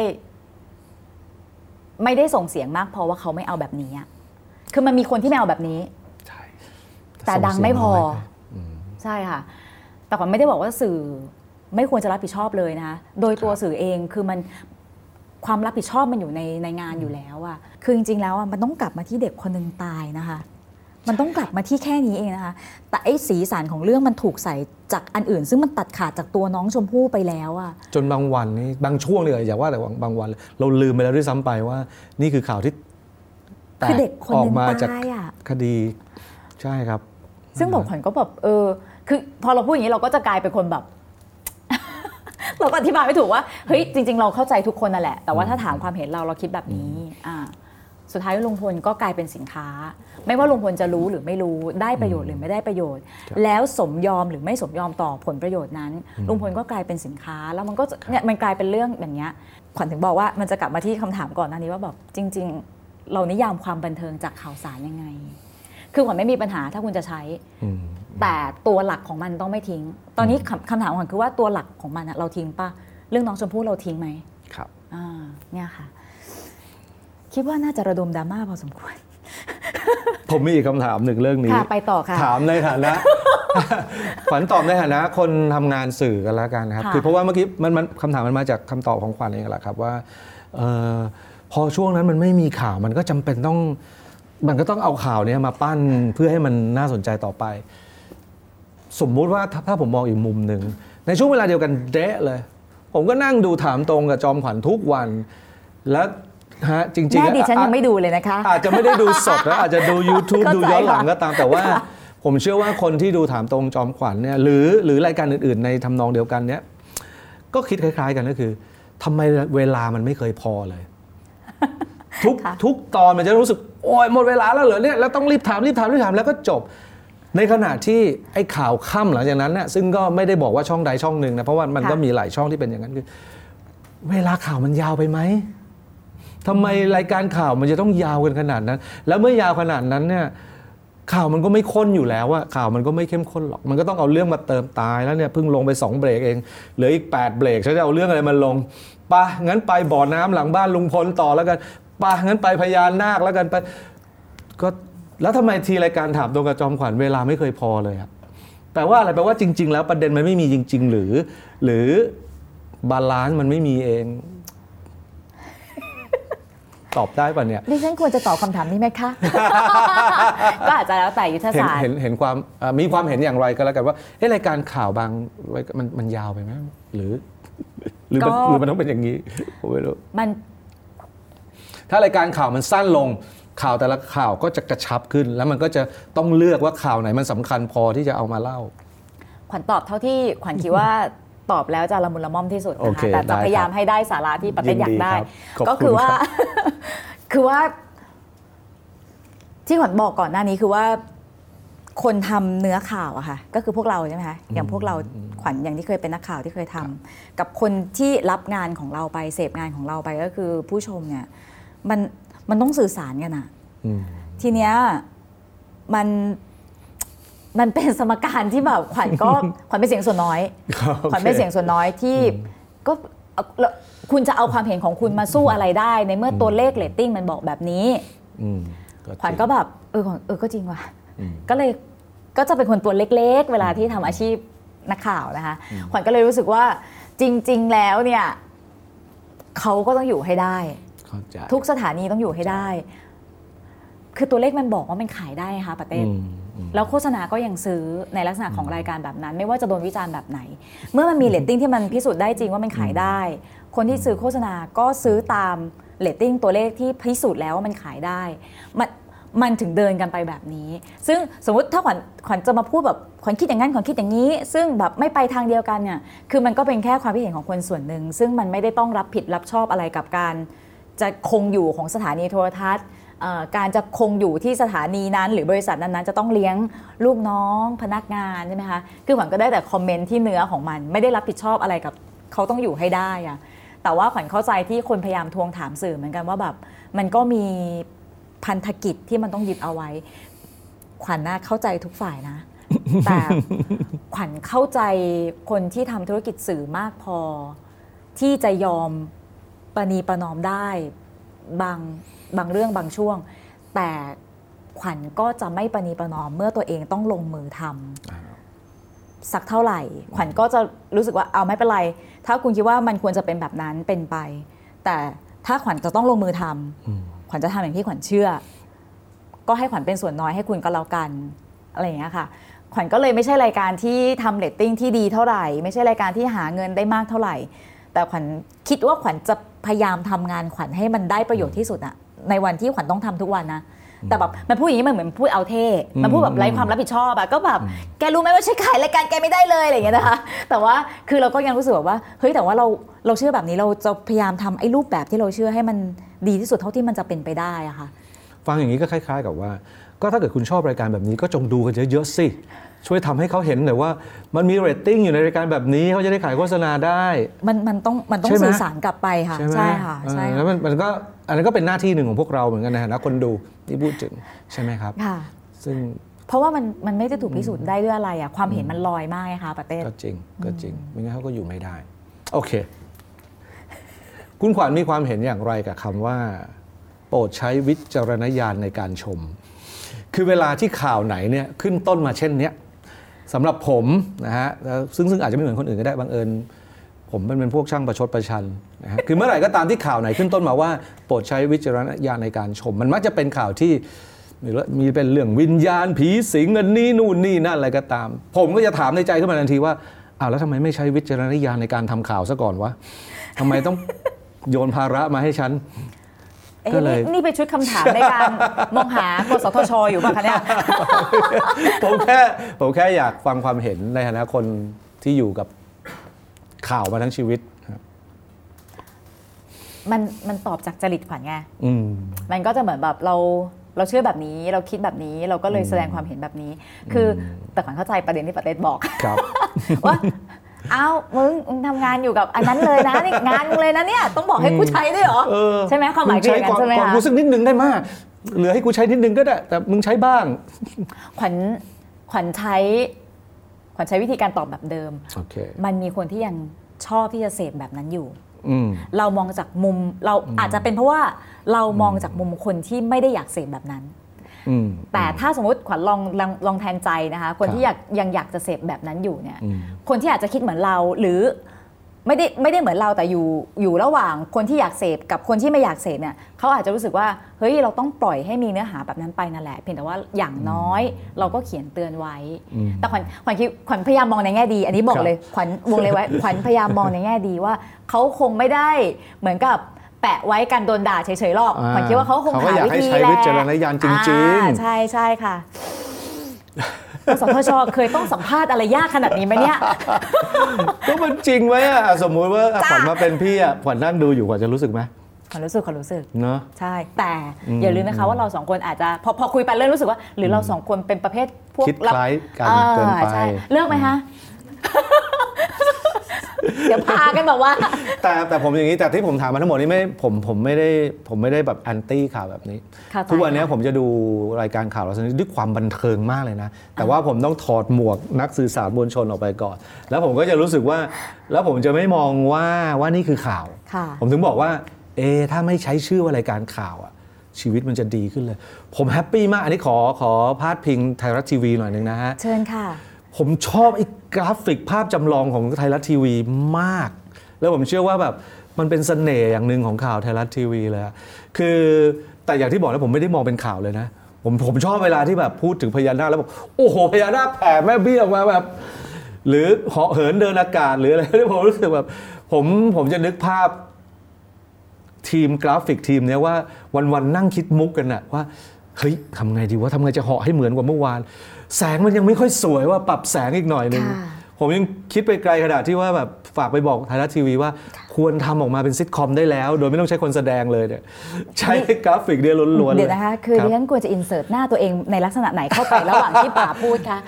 ไม่ได้ส่งเสียงมากเพราะว่าเขาไม่เอาแบบนี้อะคือมันมีคนที่ไม่เอาแบบนี้ใช่แต่ดังไม่พอส่งเสียงน้อยไปมใช่ค่ะ แต่ขวัญไม่ได้บอกว่าสื่อไม่ควรจะรับผิดชอบเลยนะคะโดยตัวสื่อเองคือมัน ความรับผิดชอบมันอยู่ในในงานอยู่แล้วอะคือจริงๆแล้วอะมันต้องกลับมาที่เด็กคนหนึ่งตายนะคะ มันต้องกลับมาที่แค่นี้เองนะคะ แต่ไอ้สีสันของเรื่องมันถูกใส่จากอันอื่น ซึ่งมันตัดขาดจากตัวน้องชมพู่ไปแล้วอะจนบางวันนี่บางช่วงเลยอย่าว่าแต่บางวันเลยเราลืมไปแล้วด้วยซ้ำไปว่า นี่คือข่าวที่แตคือเด็กคนหออนึ่กงมาจากตายอะ คดีใช่ครับ ซึ่งบอกขวัญก็แบบเออคือพอเราพูดอย่างนี้เราก็จะกลายเป็นคนแบบ เราก็อธิบายไม่ถูกว่าเฮ้ยจริง ๆ เราเข้าใจทุกคนนั่นแหละ แต่ว่าถ้าถามความเห็นเราเราคิดแบบนี้อ่าสุดท้ายลุงพลก็กลายเป็นสินค้า ไม่ว่าลุงพลจะรู้หรือไม่รู้ได้ประโยชน์หรือไม่ได้ประโยชน์ครับแล้วสมยอมหรือไม่สมยอมต่อผลประโยชน์นั้นลุงพลก็กลายเป็นสินค้า แล้วมันก็จะเนี่ยมันกลายเป็นเรื่องอย่างเงี้ยขวัญถึงบอกว่ามันจะกลับมาที่คำถามก่อนหน้านี้ว่าแบบจริง ๆ เรานิยามความบันเทิงจากข่าวสารยังไง คือขวัญไม่มีปัญหาถ้าคุณจะใช้อืมแต่ตัวหลักของมันต้องไม่ทิ้ง ตอนนี้คำคำถามของขวัญคือว่าตัวหลักของมันอะเราทิ้งปะเรื่องน้องชมพู่เราทิ้งไหมครับอ่าเนี่ยค่ะ คิดว่าน่าจะระดมดราม่าพอสมควร ผมมีอีกคำถามหนึ่งเรื่องนี้ค่ะไปต่อค่ะ ถามในฐานะขวัญตอบในฐานะคนทำงานสื่อกันแล้วกันนะครับค่ะคือเพราะว่าเมื่อกี้มันมันคำถามมันมาจากคำตอบของขวัญเองแหละครับว่าเออพอช่วงนั้นมันไม่มีข่าวมันก็จำเป็นต้อง มันก็ต้องเอาข่าวเนี้ยมาปั้นเพื่อให้มันน่าสนใจต่อไป สมมุติว่าถ้าถ้าผมมองอีกมุมหนึ่ง ในช่วงเวลาเดียวกันเดะเลย ผมก็นั่งดูถามตรงกับจอมขวัญทุกวัน แล้วฮะจริงๆแม่ดิฉันอะยังไม่ดูเลยนะคะ อาจจะไม่ได้ดูสดนะอาจจะดู YouTube เข้าใจดูย้อนหลังค่ะก็ตามแต่ว่า ผมเชื่อว่าคนที่ดูถามตรงจอมขวัญเนี่ยหรือหรือรายการอื่นๆ ในทำนองเดียวกันเนี่ยก็คิดคล้าย ๆ กันก็คือทำไมเวลามันไม่เคยพอเลย ทุกค่ะทุกตอนมันจะรู้สึกโอ้ยหมดเวลาแล้วเหรอเนี่ยแล้วต้องรีบถามรีบถามรีบถามแล้วก็จบ ในขณะที่ไอ้ข่าวค่ำหลังจากนั้นเนี่ยซึ่งก็ไม่ได้บอกว่าช่องใดช่องหนึ่งนะเพราะว่ามันก็มีหลายช่องที่เป็นอย่างนั้นคือ เวลาข่าวมันยาวไปไหมทำไมรายการข่าวมันจะต้องยาวกันขนาดนั้น แล้วเมื่อยาวขนาดนั้นเนี่ยข่าวมันก็ไม่ข้นอยู่แล้วอะข่าวมันก็ไม่เข้มข้นหรอก มันก็ต้องเอาเรื่องมาเติมตายแล้วเนี่ยเพิ่งลงไป 2 เบรกเอง เหลืออีก 8 เบรกฉันจะเอาเรื่องอะไรมาลงปะงั้นไปบ่อน้ำหลังบ้านลุงพลต่อแล้วกัน ปะงั้นไปพญานาคแล้วกันไป ก็แล้วทำไมทีรายการถามตรงกับจอมขวัญเวลาไม่เคยพอเลยครับแปลว่าอะไรแปลว่าจริง ๆ แล้วประเด็นมันไม่มีจริง ๆ หรือ หรือ balance มันไม่มีเอง ตอบได้ป่ะเนี่ยดิฉันควรจะตอบคำถามนี้ไหมคะ ก็อาจจะแล้วแต่ยุทธเห็นศาสตร์เห็นเห็นความเอ่อมีความเห็นอย่างไรก็แล้วกันว่าเอ๊ะรายการข่าวบางมันมันยาวไปไหมหรือ หรือมันก็หรือมันต้องเป็นอย่างนี้ผมไม่รู้มัน ถ้ารายการข่าวมันสั้นลงข่าวแต่ละข่าวก็จะกระชับขึ้น แล้วมันก็จะต้องเลือกว่าข่าวไหนมันสำคัญพอที่จะเอามาเล่า ขวัญตอบเท่าที่ขวัญคิดว่าตอบแล้วจะละมุนละม่อมที่สุดโอนะเคคะแต่ได้จะครับพยายามให้ได้สาระที่ประเทศอยากได้ยินดีครับขอบคุณก็คือว่าครับคือว่า ที่ขวัญบอกก่อนหน้านี้คือว่า คนทำเนื้อข่าวอะค่ะ ก็คือพวกเราใช่ไหมคะอย่างพวกเราขวัญอย่างที่เคยเป็นนักข่าวที่เคยทำกับคนที่รับงานของเราไปเสพงานของเราไปก็คือผู้ชมเนี่ย มันมันต้องสื่อสารกันอะอืมทีเนี้ยมันมันเป็นสมการที่แบบขวัญก็ขวัญเป็นเสียงส่วนน้อยขวัญเป็นเสียงส่วนน้อยที่ก็เอาแล้วคุณจะเอาความเห็นของคุณมาสู้อะไรได้ ในเมื่อตัวเลขเรตติ้งมันบอกแบบนี้อืมขวัญก็แบบเออเออก็จริงว่ะก็เลยก็จะเป็นคนตัวเล็ก ๆ เวลาที่ทำอาชีพนักข่าวนะคะขวัญก็เลยรู้สึกว่าจริง ๆ แล้วเนี่ยเขาก็ต้องอยู่ให้ได้ เข้าใจทุกสถานีต้องอยู่ให้ได้ คือตัวเลขมันบอกว่ามันขายได้ค่ะประเทศอืมอืมแล้วโฆษณาก็ยังซื้อในลักษณะของรายการแบบนั้น ไม่ว่าจะโดนวิจารณ์แบบไหน เมื่อมันมีเรตติ้งที่มันพิสูจน์ได้จริงว่ามันขายได้ คนที่ซื้อโฆษณาก็ซื้อตามเรตติ้งตัวเลขที่พิสูจน์แล้วว่ามันขายได้ มันมันถึงเดินกันไปแบบนี้ ซึ่งสมมติถ้าขวัญขวัญจะมาพูดแบบขวัญคิดอย่างนั้นขวัญคิดอย่างนี้ ซึ่งแบบไม่ไปทางเดียวกันเนี่ยคือมันก็เป็นแค่ความคิดเห็นของคนส่วนหนึ่ง ซึ่งมันไม่ได้ต้องรับผิดรับชอบอะไรกับการ จะคงอยู่ของสถานีโทรทัศน์การจะคงอยู่ที่สถานีนั้น หรือบริษัทนั้นๆ จะต้องเลี้ยงลูกน้องพนักงานใช่ไหมคะ คือขวัญก็ได้แต่คอมเมนต์ที่เนื้อของมัน ไม่ได้รับผิดชอบอะไรกับเขาต้องอยู่ให้ได้อะแต่ว่าขวัญเข้าใจที่คนพยายามทวงถามสื่อเหมือนกันว่าแบบมันก็มีพันธกิจที่มันต้องยึดเอาไว้ ขวัญน่าเข้าใจทุกฝ่ายนะ แต่ขวัญเข้าใจคนที่ทำธุรกิจสื่อมากพอที่จะยอม ประนีประนอมได้บางบางเรื่องบางช่วง แต่ขวัญก็จะไม่ประนีประนอมเมื่อตัวเองต้องลงมือทำสักเท่าไหร่ ขวัญก็จะรู้สึกว่าเอาไม่เป็นไร ถ้าคุณคิดว่ามันควรจะเป็นแบบนั้นเป็นไป แต่ถ้าขวัญจะต้องลงมือทำขวัญจะทำอย่างที่ขวัญเชื่อ ก็ให้ขวัญเป็นส่วนน้อยให้คุณก็แล้วกันอะไรอย่างเงี้ยค่ะขวัญก็เลยไม่ใช่รายการที่ทำเรตติ้งที่ดีเท่าไหร่ ไม่ใช่รายการที่หาเงินได้มากเท่าไหร่ แต่ขวัญคิดว่าขวัญจะ พยายามทำงานขวัญให้มันได้ประโยชน์ที่สุดอะในวันที่ขวัญต้องทำทุกวันนะแต่แบบมันพูดอย่างนี้มันเหมือนพูดเอาเท่มันพูดแบบไร้ความรับผิดชอบอะก็แบบแกรู้ไหมว่าฉันขายรายการแกไม่ได้เลยอะไรอย่างเงี้ยนะคะแต่ว่าคือเราก็ยังรู้สึกแบบว่าเฮ้ยแต่ว่าเราเราเชื่อแบบนี้เราจะพยายามทำไอ้รูปแบบที่เราเชื่อให้มันดีที่สุดเท่าที่มันจะเป็นไปได้อะค่ะ ฟังอย่างนี้ก็คล้าย ๆ กับว่า ก็ถ้าเกิดคุณชอบรายการแบบนี้ก็จงดูกันเยอะๆสิ ช่วยทำให้เขาเห็นหน่อยว่า มันมีเรตติ้งอยู่ในรายการแบบนี้เขาจะได้ขายโฆษณาได้ มันมันต้องมันต้องใช่ไหมสื่อสารกลับไปค่ะ ใช่ไหมใช่ค่ะเออใช่แล้วค่ะมันมันก็อันนั้นก็เป็นหน้าที่หนึ่งของพวกเราเหมือนกันนะนะคนดูที่พูดถึงใช่ไหมครับค่ะซึ่งเพราะว่ามันมันไม่ได้ถูกพิสูจน์ได้ด้วยอะไรอะความเห็นมันลอยมากไงคะประเทศก็จริงก็จริงไม่งั้นเขาก็อยู่ไม่ได้ โอเค คุณขวัญมีความเห็นอย่างไรกับคำว่า โปรดใช้วิจารณญาณในการชม คือเวลาที่ข่าวไหนเนี่ยขึ้นต้นมาเช่นเนี้ยสำหรับผมนะฮะซึ่งซึ่งอาจจะไม่เหมือนคนอื่นก็ได้บังเอิญผมเป็นเป็นพวกช่างประชดประชันนะฮะคือเมื่อไหร่ก็ตามที่ข่าวไหนขึ้นต้นมาว่า โปรดใช้วิจารณญาณในการชม มันมักจะเป็นข่าวที่มีเรื่องมีเป็นเรื่องวิญญาณผีสิงอันนี้นู่นนี่นั่นอะไรก็ตาม ผมก็จะถามในใจขึ้นมาทันทีว่าอ้าวแล้วทำไมไม่ใช้วิจารณญาณในการทำข่าวซะก่อนวะทำไมต้องโยนภาระมาให้ฉัน ก็เลยนี่นี่เป็นชุดคำถามในการมองหากสทชอยู่ป่ะคะเนี่ยผมแค่ผมแค่อยากฟังความเห็นในฐานะคนที่อยู่กับข่าวมาทั้งชีวิตครับมันมันตอบจากจริตขวัญไงอืมมันก็จะเหมือนแบบเราเราเชื่อแบบนี้เราคิดแบบนี้เราก็เลยแสดงความเห็นแบบนี้ คืออแต่ขวัญเข้าใจประเด็นที่ประเทศบอกครับว่า เอ้ามึงมึงทำงานอยู่กับอันนั้นเลยนะนี่งานมึงเลยนะเนี่ยต้องบอกให้กูใช้ด้วยเหรอเออใช่ไหมความหมายงคือใช้อย่างนั้นความใช่ไหมความคะรู้สึกนิดนึงได้มากเหลือให้กูใช้นิดนึงก็ได้ แต่มึงใช้บ้าง ขวัญขวัญใช้ ขวัญใช้วิธีการตอบแบบเดิม โอเค มันมีคนที่ยังชอบที่จะเสพแบบนั้นอยู่ อืม เรามองจากมุมเราอาจจะเป็นเพราะว่าเรามองจากมุมคนที่ไม่ได้อยากเสพแบบนั้นอืม แต่ถ้าสมมติขวัญลองลองลองแทนใจนะคะ คนที่อยากยังอยากจะเสพแบบนั้นอยู่เนี่ยอืมคนที่อาจจะคิดเหมือนเราหรือไม่ได้ไม่ได้เหมือนเราแต่อยู่อยู่ระหว่างคนที่อยากเสพกับคนที่ไม่อยากเสพเนี่ยเขาอาจจะรู้สึกว่าเฮ้ยเราต้องปล่อยให้มีเนื้อหาแบบนั้นไปนั่นแหละเพียงแต่ว่าอย่างน้อยเราก็เขียนเตือนไว้ แต่ขวัญขวัญคิดขวัญพยายามมองในแง่ดี อันนี้บอกเลยขวัญวงเลยไว้ขวัญพยายามมองในแง่ดีว่าเขาคงไม่ได้เหมือนกับ แปะไว้กันโดนด่าเฉยๆหรอกอ่าขวัญคิดว่าเขาคงเขาก็หาอยากวิให้ธีใช้แหละวิจารณญาณจริงๆอ่าใช่ใช่ค่ะสทชเคยต้องสัมภาษณ์อะไรยากขนาดนี้ไหมเนี่ย ก็มันจริงไหมอะสมมุติว่าจ้ะขวัญมาเป็นพี่อะขวัญนั่งดูอยู่ขวัญจะรู้สึกไหมขวัญรู้สึกขวัญรู้สึกเนาะใช่ แต่อืมอย่าลืมนะคะว่าเราสองคนอาจจะพอพอคุยไปเริ่มรู้สึกว่า หรือเราสองคนเป็นประเภทพวกคิดคล้ายกันอ่เกินไปใช่เลือกไหมคะ เดี๋ยวพากันแบบว่า แต่แต่ผมอย่างนี้แต่ที่ผมถามมาทั้งหมดนี่ไม่ผมผมไม่ได้ผมไม่ได้แบบแอนตี้ข่าวแบบนี้ เข้าใจทุกวันนี้ค่ะผมจะดูรายการข่าวเราด้วยความบันเทิงมากเลยนะ แต่ว่าผมต้องถอดหมวกนักสื่อสารมวลชนออกไปก่อน แล้วผมก็จะรู้สึกว่า แล้วผมจะไม่มองว่าว่านี่คือข่าว ค่ะ ผมถึงบอกว่า เอะถ้าไม่ใช้ชื่อว่ารายการข่าวอะชีวิตมันจะดีขึ้นเลย ผมแฮปปี้มากอันนี้ขอขอพาดพิงไทยรัฐทีวีหน่อยหนึงนะฮะ เชิญค่ะ ผมชอบไอ้กราฟิกภาพจำลองของไทยรัฐทีวีมาก แล้วผมเชื่อว่าแบบมันเป็นเสน่ห์อย่างหนึ่งของข่าวไทยรัฐทีวีเลยอะคือแต่อย่างที่บอกแล้วผมไม่ได้มองเป็นข่าวเลยนะ ผมผมชอบเวลาที่แบบพูดถึงพญานาคแล้วบอกโอ้โหพญานาคแผ่แม่เบี้ยออกมาแบบ หรือเหาะเหินเดินอากาศหรืออะไรที่ผมรู้สึกแบบผมผมจะนึกภาพทีมกราฟิกทีมเนี้ยว่าวันๆนั่งคิดมุกกันอะว่าเฮ้ยทำไงดีว่าทำไงจะเหาะให้เหมือนกว่าเมื่อวาน แสงมันยังไม่ค่อยสวยว่าปรับแสงอีกหน่อยหนึงค่ะผมยังคิดไปไกลขนาดที่ว่าแบบฝากไปบอกไทยรัฐทีวีว่าควรทำออกมาเป็นซิทคอมได้แล้ว โดยไม่ต้องใช้คนแสดงเลยเนี่ยใช้กราฟิกเดียวล้วนๆเลยเดี๋ยวนะคะคือรับดิฉันควรจะอินเสิร์ตหน้าตัวเองในลักษณะไหนเข้าไประหว่างที่ป๋าพูดคะ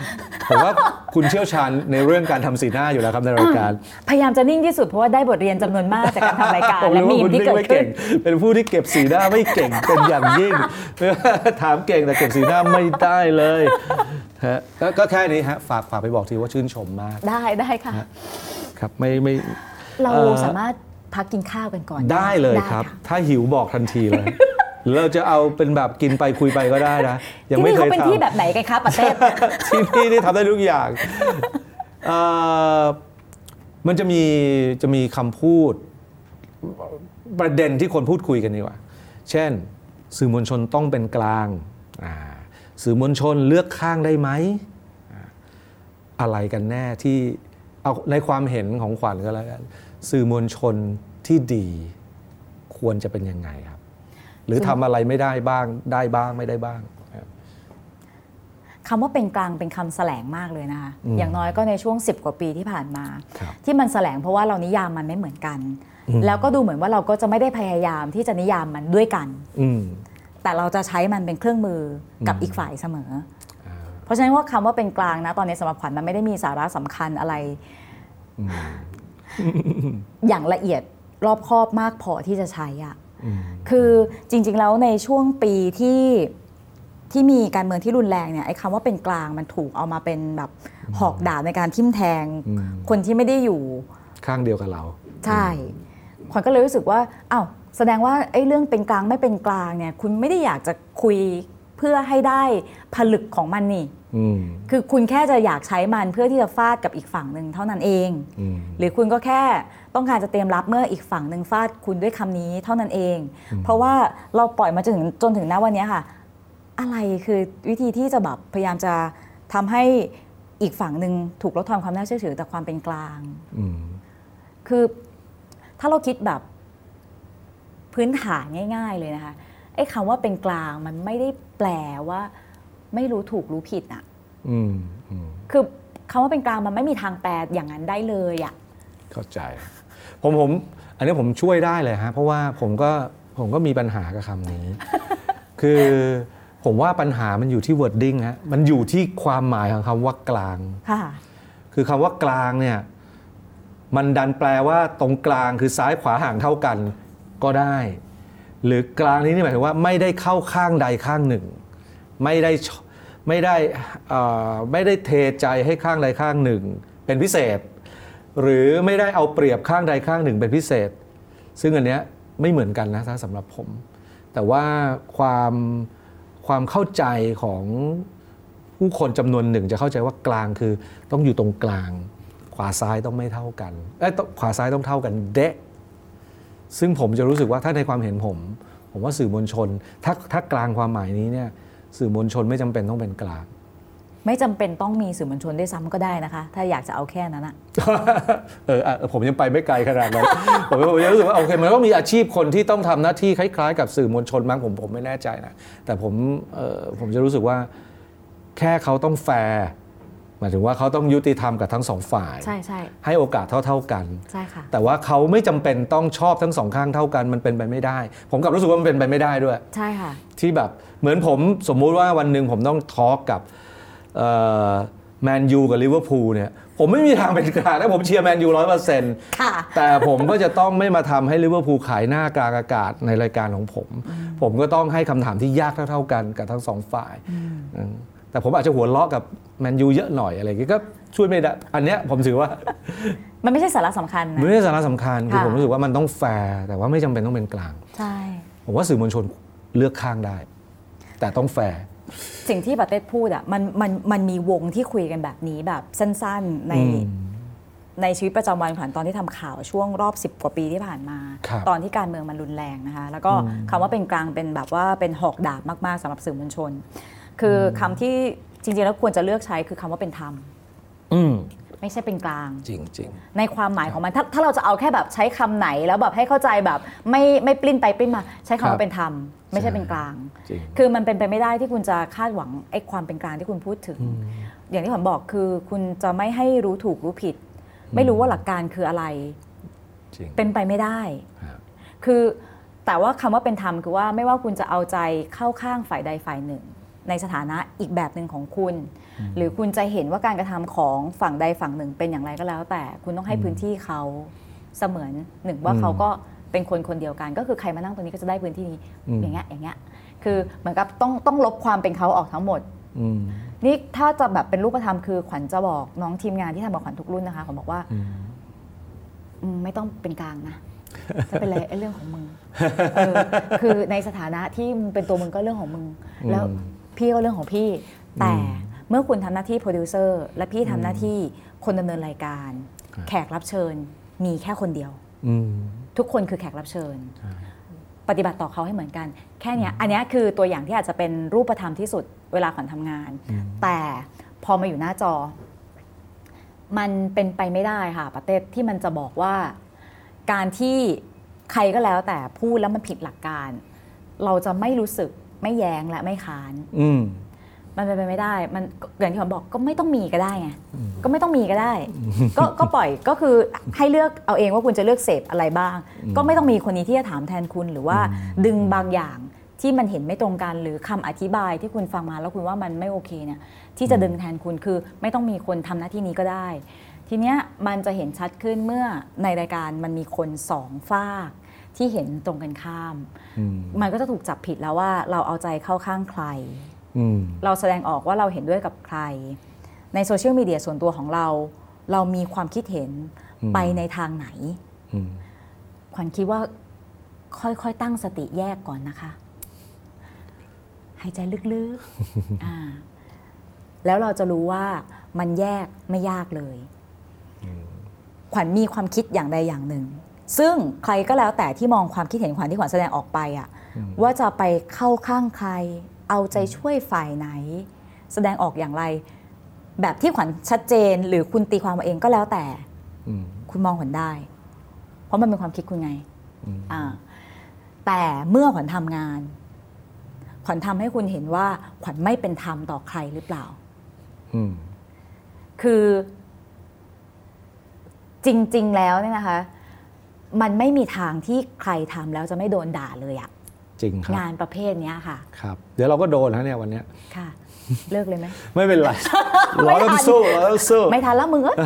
ผมว่าคุณเชี่ยวชาญในเรื่องการทำสีหน้าอยู่แล้วครับในรายการ พยายามจะนิ่งที่สุดเพราะว่าได้บทเรียนจำนวนมากจากการทำรายการผมและรู้มีว่าคุณมที่นิ่งเกิดไม่ขึ้เก่นงเป็นผู้ที่เก็บสีหน้าไม่เก่งเป็นอย่างยิ่งถามเก่งแต่เก็บสีหน้าไม่ได้เลย ฮะก็ก็แค่นี้ฮะฝากฝากไปบอกทีว่าชื่นชมมากได้ได้ค่ะ ครับไม่ไม่ เราเอ่อ สามารถพักกินข้าวกันก่อนได้เลยครับะถ้าหิวบอกทันทีเลย หรือเราจะเอาเป็นแบบกินไปคุยไปก็ได้นะ ยังที่ไม่นี่เคเขายเป็นทำ ที่แบบไหนกันคะปาเต้ ที่นี่นี่ทำได้ทุกอย่างเอ่อมันจะมีจะมีคำพูดประเด็นที่คนพูดคุยกันดีกว่า เช่น สื่อมวลชนต้องเป็นกลางอ่า สื่อมวลชนเลือกข้างได้ไหมอ่าอะไรกันแน่ที่เอาในความเห็นของขวัญก็แล้วกันสื่อมวลชนที่ดีควรจะเป็นยังไงครับ หรือทำอะไรไม่ได้บ้างได้บ้างไม่ได้บ้างครับคำว่าเป็นกลางเป็นคำแสลงมากเลยนะคะอืมอย่างน้อยก็ในช่วง 10 กว่าปีที่ผ่านมาครับที่มันแสลงเพราะว่าเรานิยามมันไม่เหมือนกันอืมแล้วก็ดูเหมือนว่าเราก็จะไม่ได้พยายามที่จะนิยามมันด้วยกันอืม แต่เราจะใช้มันเป็นเครื่องมือกับอืมอีกฝ่ายเสมอ เพราะฉะนั้นว่าคำว่าเป็นกลางนะตอนนี้สำหรับขวัญมันไม่ได้มีสาระสำคัญอะไร อย่างละเอียดรอบคอบมากพอที่จะใช้อะอืมคือจริง ๆ แล้วในช่วงปีที่ที่มีการเมืองที่รุนแรงเนี่ยไอ้คำว่าเป็นกลางมันถูกเอามาเป็นแบบหอกดาบในการทิ่มแทงอืมคนที่ไม่ได้อยู่ ข้างเดียวกับเรา ใช่ขวัญก็เลยรู้สึกว่าอ้าว แสดงว่าไอ้เรื่องเป็นกลางไม่เป็นกลางเนี่ย คุณไม่ได้อยากจะคุยเพื่อให้ได้ผลึกของมันนี่อืมคือคุณแค่จะอยากใช้มันเพื่อที่จะฟาดกับอีกฝั่งหนึ่งเท่านั้นเองอืมหรือคุณก็แค่ต้องการจะเตรียมรับเมื่ออีกฝั่งหนึ่งฟาดคุณด้วยคำนี้เท่านั้นเอง เพราะว่าเราปล่อยมาจนถึงจนถึงณวันเนี้ยค่ะ อะไรคือวิธีที่จะแบบพยายามจะทำให้อีกฝั่งหนึ่งถูกลดทอนความน่าเชื่อถือแต่ความเป็นกลางอืมคือถ้าเราคิดแบบ พื้นฐานง่าย ๆเลยนะคะไอ้คำว่าเป็นกลางมันไม่ได้แปลว่า ไม่รู้ถูกรู้ผิดอะอืมอืมคือคำว่าเป็นกลางมันไม่มีทางแปลอย่างนั้นได้เลยอะเข้าใจ ผมผม อันนี้ผมช่วยได้เลยฮะเพราะว่าผมก็ผมก็มีปัญหากับคำนี้ คือผมว่าปัญหามันอยู่ที่ wording ฮะมันอยู่ที่ความหมายของคำว่ากลางค่ะคือคำว่ากลางเนี่ย มันดันแปลว่าตรงกลางคือซ้ายขวาห่างเท่ากัน ก็ได้ หรือกลางนี้นี่หมายถึงว่าไม่ได้เข้าข้างใดข้างหนึ่ง ไม่ได้ไม่ได้ไม่ได้เทใจให้ข้างใดข้างหนึ่ง เป็นพิเศษ หรือไม่ได้เอาเปรียบข้างใดข้างหนึ่งเป็นพิเศษ ซึ่งอันเนี้ยไม่เหมือนกันนะถ้าสำหรับผม แต่ว่าความความเข้าใจของผู้คนจำนวนหนึ่งจะเข้าใจว่ากลางคือต้องอยู่ตรงกลาง ขวาซ้ายต้องไม่เท่ากันเอ้ยต้อขวาซ้ายต้องเท่ากันเดะ ซึ่งผมจะรู้สึกว่าถ้าในความเห็นผม ผมว่าสื่อมวลชน ถ้าถ้ากลางความหมายนี้เนี่ยสื่อมวลชนไม่จำเป็นต้องเป็นกลาง ไม่จำเป็นต้องมีสื่อมวลชนด้วยซ้ำก็ได้นะคะ ถ้าอยากจะเอาแค่นั้นอะเอออะผมยังไปไม่ไกลขนาดนั้นผมผมยังรู้สึกว่าโอเคมันต้องมีอาชีพคนที่ต้องทำหน้าที่คล้ายๆ กับสื่อมวลชนมั้งผมผมไม่แน่ใจนะแต่ผมเออผมจะรู้สึกว่าแค่เขาต้องแฟร์ห มายถึงว่าเขาต้องยุติธรรมกับทั้งสองฝ่าย ใช่ใช่ให้โอกาสเท่า ๆกัน ใช่ค่ะ แต่ว่าเขาไม่จำเป็นต้องชอบทั้งสองข้างเท่ากันมันเป็นไปไม่ได้ ผมกลับรู้สึกว่ามันเป็นไปไม่ได้ด้วย ใช่ค่ะ ที่แบบเหมือนผมสมมุติว่าวันหนึ่งผมต้องทอล์กกับแมนยูกับลิเวอร์พูลเนี่ยผมไม่มีทางเป็นกลางถ้าผมเชียร์แมนยูร้อยเปอร์เซ็นต์ค่ะแต่ผมก็จะต้องไม่มาทำให้ลิเวอร์พูลขายหน้ากลางอากาศในรายการของผม ผมก็ต้องให้คำถามที่ยากเท่า ๆกันกับทั้งสองฝ่ายอืม แต่ผมอาจจะหัวเราะกับแมนยูเยอะหน่อยอะไรอย่างงี้ก็ช่วยไม่ได้ อันเนี้ยผมถือว่า มันไม่ใช่สาระสำคัญมันนะ ไม่ใช่สาระสำคัญคือค่ะ ผมรู้สึกว่ามันต้องแฟร์แต่ว่าไม่จำเป็นต้องเป็นกลาง ใช่ ผมว่าสื่อมวลชนเลือกข้างได้ แต่ต้องแฟร์ สิ่งที่ปาเต้พูดอะมันมันมันมีวงที่คุยกันแบบนี้แบบสั้นๆในอืมในชีวิตประจำวันขวัญตอนที่ทำข่าวช่วงรอบ 10 กว่าปีที่ผ่านมา ครับตอนที่การเมืองมันรุนแรงนะคะ แล้วก็คำว่าเป็นกลางเป็นแบบว่าเป็นหอกดาบมากๆสำหรับสื่อมวลชน คืออคำที่จริงๆแล้วควรจะเลือกใช้คือคำว่าเป็นธรรม อืมไม่ใช่เป็นกลาง จริงจริงในความหมายของมันถ้าถ้าเราจะเอาแค่แบบใช้คำไหนแล้วแบบให้เข้าใจแบบไม่ไม่ปลิ้นไปปลิ้นมา ใช้คำครัว่าบเป็นธรรม ไม่ใช่เป็นกลาง จริง คือมันเป็นไปไม่ได้ที่คุณจะคาดหวังไอ้ความเป็นกลางที่คุณพูดถึง อย่างที่ผมบอกคือคุณจะไม่ให้รู้ถูกรู้ผิด ไม่รู้ว่าหลักการคืออะไร จริง เป็นไปไม่ได้ ครับ คือแต่ว่าคำว่าเป็นธรรมคือว่าไม่ว่าคุณจะเอาใจเข้าข้างฝ่ายใดฝ่ายหนึ่ง ในสถานะอีกแบบหนึ่งของคุณ หรือคุณจะเห็นว่าการกระทำของฝั่งใดฝั่งหนึ่งเป็นอย่างไรก็แล้ว แต่คุณต้องให้พื้นที่เขาเสมือนหนึ่งว่าอืมเขาก็เป็นคนคนเดียวกัน ก็คือใครมานั่งตรงนี้ก็จะได้พื้นที่นี้อืมอย่างเงี้ยอย่างเงี้ยคือเหมือนกับต้องต้องลบความเป็นเขาออกทั้งหมดอืมนี่ถ้าจะแบบเป็นรูปธรรมคือขวัญจะบอกน้องทีมงานที่ทำกับขวัญทุกรุ่นนะคะขวัญบอกว่าอืมอืมไม่ต้องเป็นกลางนะจะเป็นอะไรไอ้เรื่องของมึงเออคือในสถานะที่มึงเป็นตัวมึงก็เรื่องของมึง แล้วอืม พี่ก็เรื่องของพี่ แต่เมื่อคุณทำหน้าที่โปรดิวเซอร์และพี่ทำหน้าที่คนดำเนินรายการครับแขกรับเชิญมีแค่คนเดียวอืมทุกคนคือแขกรับเชิญใช่ปฏิบัติต่อเขาให้เหมือนกัน แค่เนี้ยอันเนี้ยคือตัวอย่างที่อาจจะเป็นรูปธรรมที่สุดเวลาขวัญทำงาน แต่พอมาอยู่หน้าจอ มันเป็นไปไม่ได้ค่ะปาเต้ที่มันจะบอกว่า การที่ใครก็แล้วแต่พูดแล้วมันผิดหลักการ เราจะไม่รู้สึก ไม่แย้งและไม่ค้าน อืม มันเป็นไปไม่ได้ มันอย่างที่ผมบอกก็ไม่ต้องมีก็ได้ไงก็ไม่ต้องมีก็ได้ ก็ก็ปล่อยก็คือให้เลือกเอาเองว่าคุณจะเลือกเสพอะไรบ้าง ก็ไม่ต้องมีคนนี้ที่จะถามแทนคุณหรือว่าดึงบางอย่างที่มันเห็นไม่ตรงกันหรือคำอธิบายที่คุณฟังมาแล้วคุณว่ามันไม่โอเคเนี่ยที่จะดึงแทนคุณคือไม่ต้องมีคนทำหน้าที่นี้ก็ได้ ทีเนี้ยมันจะเห็นชัดขึ้นเมื่อในรายการมันมีคนสองฝาก ที่เห็นตรงกันข้ามอืมมันก็จะถูกจับผิดแล้วว่าเราเอาใจเข้าข้างใครอืมเราแสดงออกว่าเราเห็นด้วยกับใคร ในโซเชียลมีเดียส่วนตัวของเรา เรามีความคิดเห็นอืมไปในทางไหนอืมขวัญคิดว่าค่อยๆตั้งสติแยกก่อนนะคะ หายใจลึกๆอ่าแล้วเราจะรู้ว่ามันแยกไม่ยากเลย ขวัญมีความคิดอย่างใดอย่างหนึ่ง ซึ่งใครก็แล้วแต่ที่มองความคิดเห็นขวัญที่ขวัญแสดงออกไปอะว่าจะไปเข้าข้างใคร เอาใจช่วยฝ่ายไหน แสดงออกอย่างไร แบบที่ขวัญชัดเจนหรือคุณตีความมาเองก็แล้วแต่อืมคุณมองขวัญได้ เพราะมันเป็นความคิดคุณไงอืมอ่าแต่เมื่อขวัญทำงาน ขวัญทำให้คุณเห็นว่าขวัญไม่เป็นธรรมต่อใครหรือเปล่าอืมคือจริง ๆ แล้วเนี่ยนะคะ มันไม่มีทางที่ใครทำแล้วจะไม่โดนด่าเลยอะจริงครับงานประเภทเนี้ยค่ะ ครับ เดี๋ยวเราก็โดนนะเนี่ยวันเนี้ยค่ะ เลิกเลยไหม ไม่เป็นไร เราต้องสู้เราต้องสู้ไม่ทันแล้วมึงเอ้ย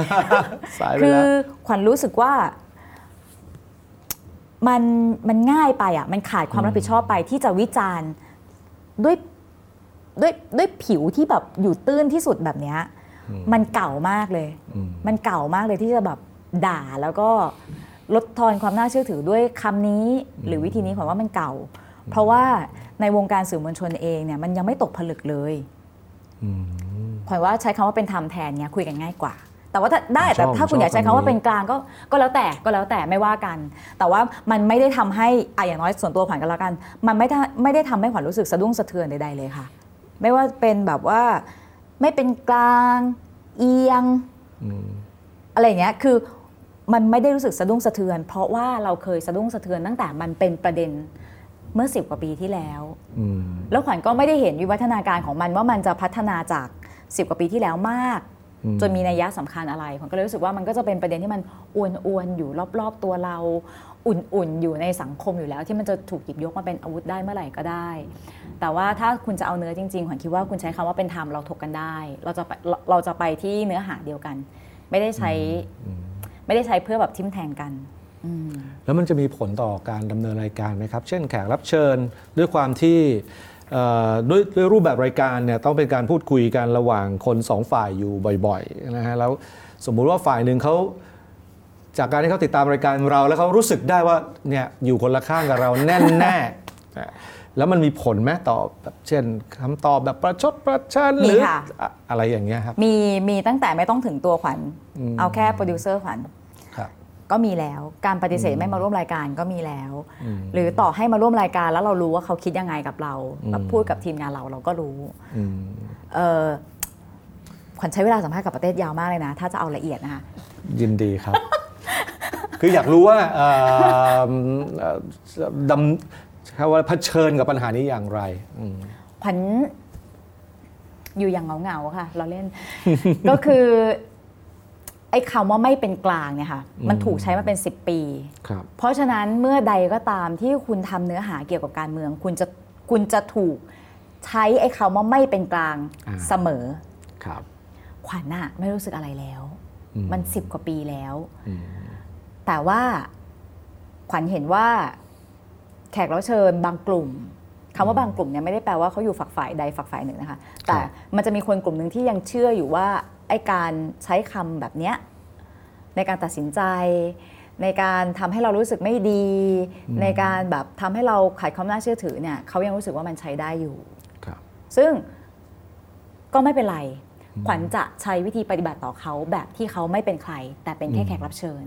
สายไปคือแล้วขวัญรู้สึกว่า มันมันง่ายไปอะ มันขาดความรับผิดชอบไปที่จะวิจารณ์ด้วยด้วยด้วยผิวที่แบบอยู่ตื้นที่สุดแบบเนี้ยอืมมันเก่ามากเลย อืมมันเก่ามากเลยที่จะแบบด่าแล้วก็ ลดทอนความน่าเชื่อถือด้วยคำนี้ หรือวิธีนี้ขวัญว่ามันเก่า เพราะว่าในวงการสื่อมวลชนเองเนี่ยมันยังไม่ตกผลึกเลยอืมขวัญว่าใช้คำว่าเป็นธรรมแทนเนี่ยคุยกันง่ายกว่า แต่ว่าถ้าได้ชอบแต่ถ้าคุณชอบอยากใช้คำว่าคำนี้เป็นกลางก็ก็แล้วแต่ก็แล้วแต่ไม่ว่ากัน แต่ว่ามันไม่ได้ทำให้อะอย่างน้อยส่วนตัวขวัญก็แล้วกัน มันไม่ได้ไม่ได้ทำให้ขวัญรู้สึกสะดุ้งสะเทือนใดๆเลยค่ะ ไม่ว่าเป็นแบบว่าไม่เป็นกลางเอียงอืมอะไรอย่างเงี้ยคือ มันไม่ได้รู้สึกสะดุ้งสะเทือน เพราะว่าเราเคยสะดุ้งสะเทือนตั้งแต่มันเป็นประเด็นเมื่อสิบกว่าปีที่แล้วอืมแล้วขวัญก็ไม่ได้เห็นวิวัฒนาการของมันว่ามันจะพัฒนาจากสิบกว่าปีที่แล้วมากอืมจนมีนัยยะสำคัญอะไรขวัญก็เลยรู้สึกว่ามันก็จะเป็นประเด็นที่มันอวนๆอยู่รอบๆตัวเรา อุ่นๆอยู่ในสังคมอยู่แล้ว ที่มันจะถูกหยิบยกมาเป็นอาวุธได้เมื่อไหร่ก็ได้ แต่ว่าถ้าคุณจะเอาเนื้อจริงๆขวัญคิดว่าคุณใช้คำว่าเป็นธรรมเราถกกันได้ เราจะไปเราเราจะไปที่เนื้อหาเดียวกัน ไม่ได้ใช้อืม ไม่ได้ใช้เพื่อแบบทิมแทงกันอืมแล้วมันจะมีผลต่อการดำเนินรายการไหมครับ เช่นแขกรับเชิญด้วยความที่เอ่อด้วยด้วยรูปแบบรายการเนี่ยต้องเป็นการพูดคุยกันระหว่างคนสองฝ่ายอยู่บ่อยๆนะฮะแล้วสมมุติว่าฝ่ายหนึ่งเขาจากการที่เขาติดตามรายการเราแล้วเขารู้สึกได้ว่าเนี่ยอยู่คนละข้างกับเราแน่แน่ๆแล้วมันมีผลไหมต่อแบบเช่นคำตอบแบบประชดประชันหรือมีค่ะอะอะไรอย่างเงี้ยครับมีมีตั้งแต่ไม่ต้องถึงตัวขวัญอืมเอาแค่โปรดิวเซอร์ขวัญครับ ก็มีแล้ว การปฏิเสธไม่มาร่วมรายการก็มีแล้วอืมหรือต่อให้มาร่วมรายการแล้วเรารู้ว่าเขาคิดยังไงกับเราอืมแบบพูดกับทีมงานเราเราก็รู้อืมเออขวัญใช้เวลาสัมภาษณ์กับประเทศยาวมากเลยนะ ถ้าจะเอาละเอียดนะคะยินดีครับ คืออยากรู้ว่าเอ่อเอ่อดำคำว่าเผชิญกับปัญหานี้อย่างไรอืมขวัญอยู่อย่างเหงาๆค่ะ เราเล่น ก็คือ ไอ้คำว่าไม่เป็นกลางเนี่ยค่ะมันถูกใช้มาเป็น 10 ปีครับเพราะฉะนั้นเมื่อใดก็ตามที่คุณทำเนื้อหาเกี่ยวกับการเมือง คุณจะคุณจะถูกใช้ไอ้คำว่าไม่เป็นกลางอ่าเสมอครับขวัญน่ะไม่รู้สึกอะไรแล้วอืมมันสิบกว่าปีแล้วอืมแต่ว่าขวัญเห็นว่าแขกรับเชิญบางกลุ่มคำว่าบางกลุ่มเนี่ยไม่ได้แปลว่าเขาอยู่ฝักฝ่ายใดฝักฝ่ายหนึ่งนะคะ แต่มันจะมีคนกลุ่มหนึ่งที่ยังเชื่ออยู่ว่า ไอ้การใช้คำแบบเนี้ยในการตัดสินใจ ในการทำให้เรารู้สึกไม่ดี ในการแบบทำให้เราขาดความน่าเชื่อถือเนี่ยเขายังรู้สึกว่ามันใช้ได้อยู่ครับซึ่งก็ไม่เป็นไร ขวัญจะใช้วิธีปฏิบัติต่อเขาแบบที่เขาไม่เป็นใคร แต่เป็นแค่แขกรับเชิญ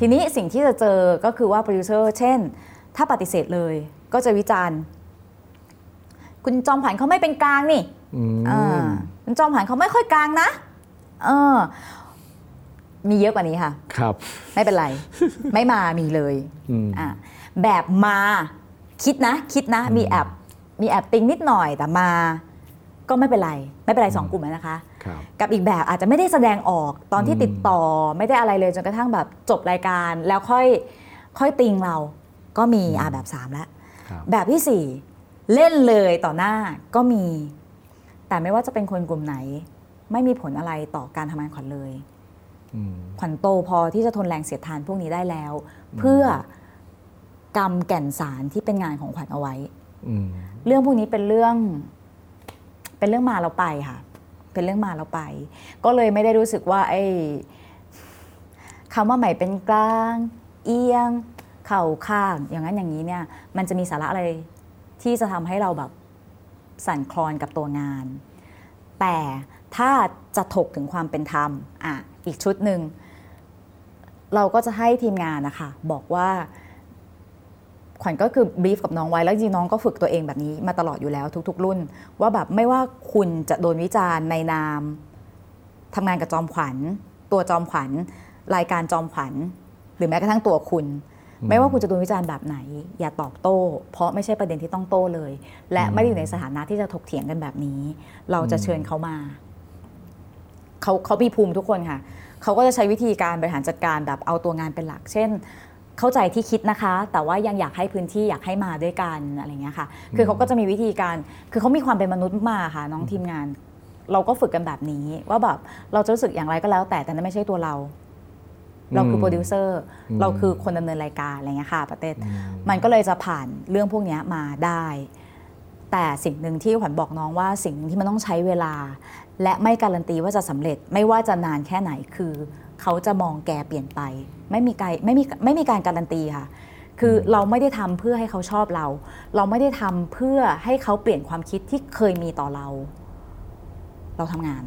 ทีนี้สิ่งที่จะเจอก็คือว่าโปรดิวเซอร์เช่น ถ้าปฏิเสธเลยก็จะวิจารณ์ คุณจอมขวัญเขาไม่เป็นกลางนี่อืมอ่าคุณจอมขวัญเขาไม่ค่อยกลางนะ เออ มีเยอะกว่านี้ค่ะ ครับ ไม่เป็นไร ไม่มามีเลยอืม อะแบบมาคิดนะ คิดนะ มีแอบมีแอบติงนิดหน่อยแต่มา ก็ไม่เป็นไร ไม่เป็นไรสองกลุ่มแล้วนะคะ ครับ กับอีกแบบอาจจะไม่ได้แสดงออกตอนที่ติดต่อไม่ได้อะไรเลยจนกระทั่งแบบจบรายการ แล้วค่อยค่อยติงเราก็มีอ่าแบบสามแล้ว ครับ แบบที่สี่เล่นเลยต่อหน้าก็มี แต่ไม่ว่าจะเป็นคนกลุ่มไหน ไม่มีผลอะไรต่อการทำงานขวัญเลยอืมขวัญโตพอที่จะทนแรงเสียดทานพวกนี้ได้แล้ว เพื่อกรรมแก่นสารที่เป็นงานของขวัญเอาไว้อืมเรื่องพวกนี้เป็นเรื่อง เป็นเรื่องมาแล้วไปค่ะ เป็นเรื่องมาแล้วไป ก็เลยไม่ได้รู้สึกว่า ไอ้คำว่าใหม่เป็นกลาง เอียง เข่าข้าง อย่างนั้นอย่างนี้เนี่ย มันจะมีสาระอะไรที่จะทำให้เราแบบสั่นคลอนกับตัวงาน แต่ ถ้าจะถกถึงความเป็นธรรมอะอีกชุดหนึ่งเราก็จะให้ทีมงานนะคะบอกว่าขวัญก็คือบรีฟกับน้องไว้แล้วจริงๆน้องก็ฝึกตัวเองแบบนี้มาตลอดอยู่แล้วทุก ๆ รุ่น ว่าแบบไม่ว่าคุณจะโดนวิจารณ์ในนามทำงานกับจอมขวัญ ตัวจอมขวัญ รายการจอมขวัญ หรือแม้กระทั่งตัวคุณ ไม่ว่าคุณจะโดนวิจารณ์แบบไหน อย่าตอบโต้ เพราะไม่ใช่ประเด็นที่ต้องโต้เลย และไม่ได้อยู่ในสถานะที่จะถกเถียงกันแบบนี้ เราจะเชิญเขามา เขาเขามีภูมิทุกคนค่ะ เขาก็จะใช้วิธีการบริหารจัดการแบบเอาตัวงานเป็นหลัก เช่น เข้าใจที่คิดนะคะ แต่ว่ายังอยากให้พื้นที่อยากให้มาด้วยกันอะไรเงี้ยค่ะ คือเขาก็จะมีวิธีการ คือเขามีความเป็นมนุษย์มากค่ะน้องทีมงาน เราก็ฝึกกันแบบนี้ ว่าแบบเราจะรู้สึกอย่างไรก็แล้วแต่แต่นั่นไม่ใช่ตัวเรา เราคือโปรดิวเซอร์เราคือคนดำเนินรายการอะไรเงี้ยค่ะประเทศมันก็เลยจะผ่านเรื่องพวกเนี้ยมาได้แต่สิ่งหนึ่งที่ขวัญบอกน้องว่าสิ่งหนึ่งที่มันต้องใช้เวลา และไม่การันตีว่าจะสำเร็จไม่ว่าจะนานแค่ไหนคือ เขาจะมองแกเปลี่ยนไป ไม่มีการไม่มีไม่มีการการันตีค่ะ คือเราไม่ได้ทำเพื่อให้เขาชอบเรา เราไม่ได้ทำเพื่อให้เขาเปลี่ยนความคิดที่เคยมีต่อเรา เราทำงาน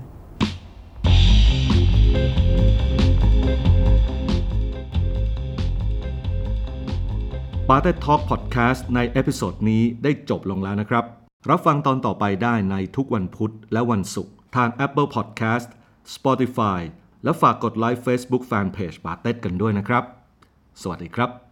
ป๋าเต็ดทอล์กพอดแคสต์ใน episode นี้ได้จบลงแล้วนะครับ รับฟังตอนต่อไปได้ในทุกวันพุธและวันศุกร์ ทาง Apple Podcast Spotify และฝากกดไลค์ Facebook Fanpage ป๋าเต็ดกันด้วยนะครับ สวัสดีครับ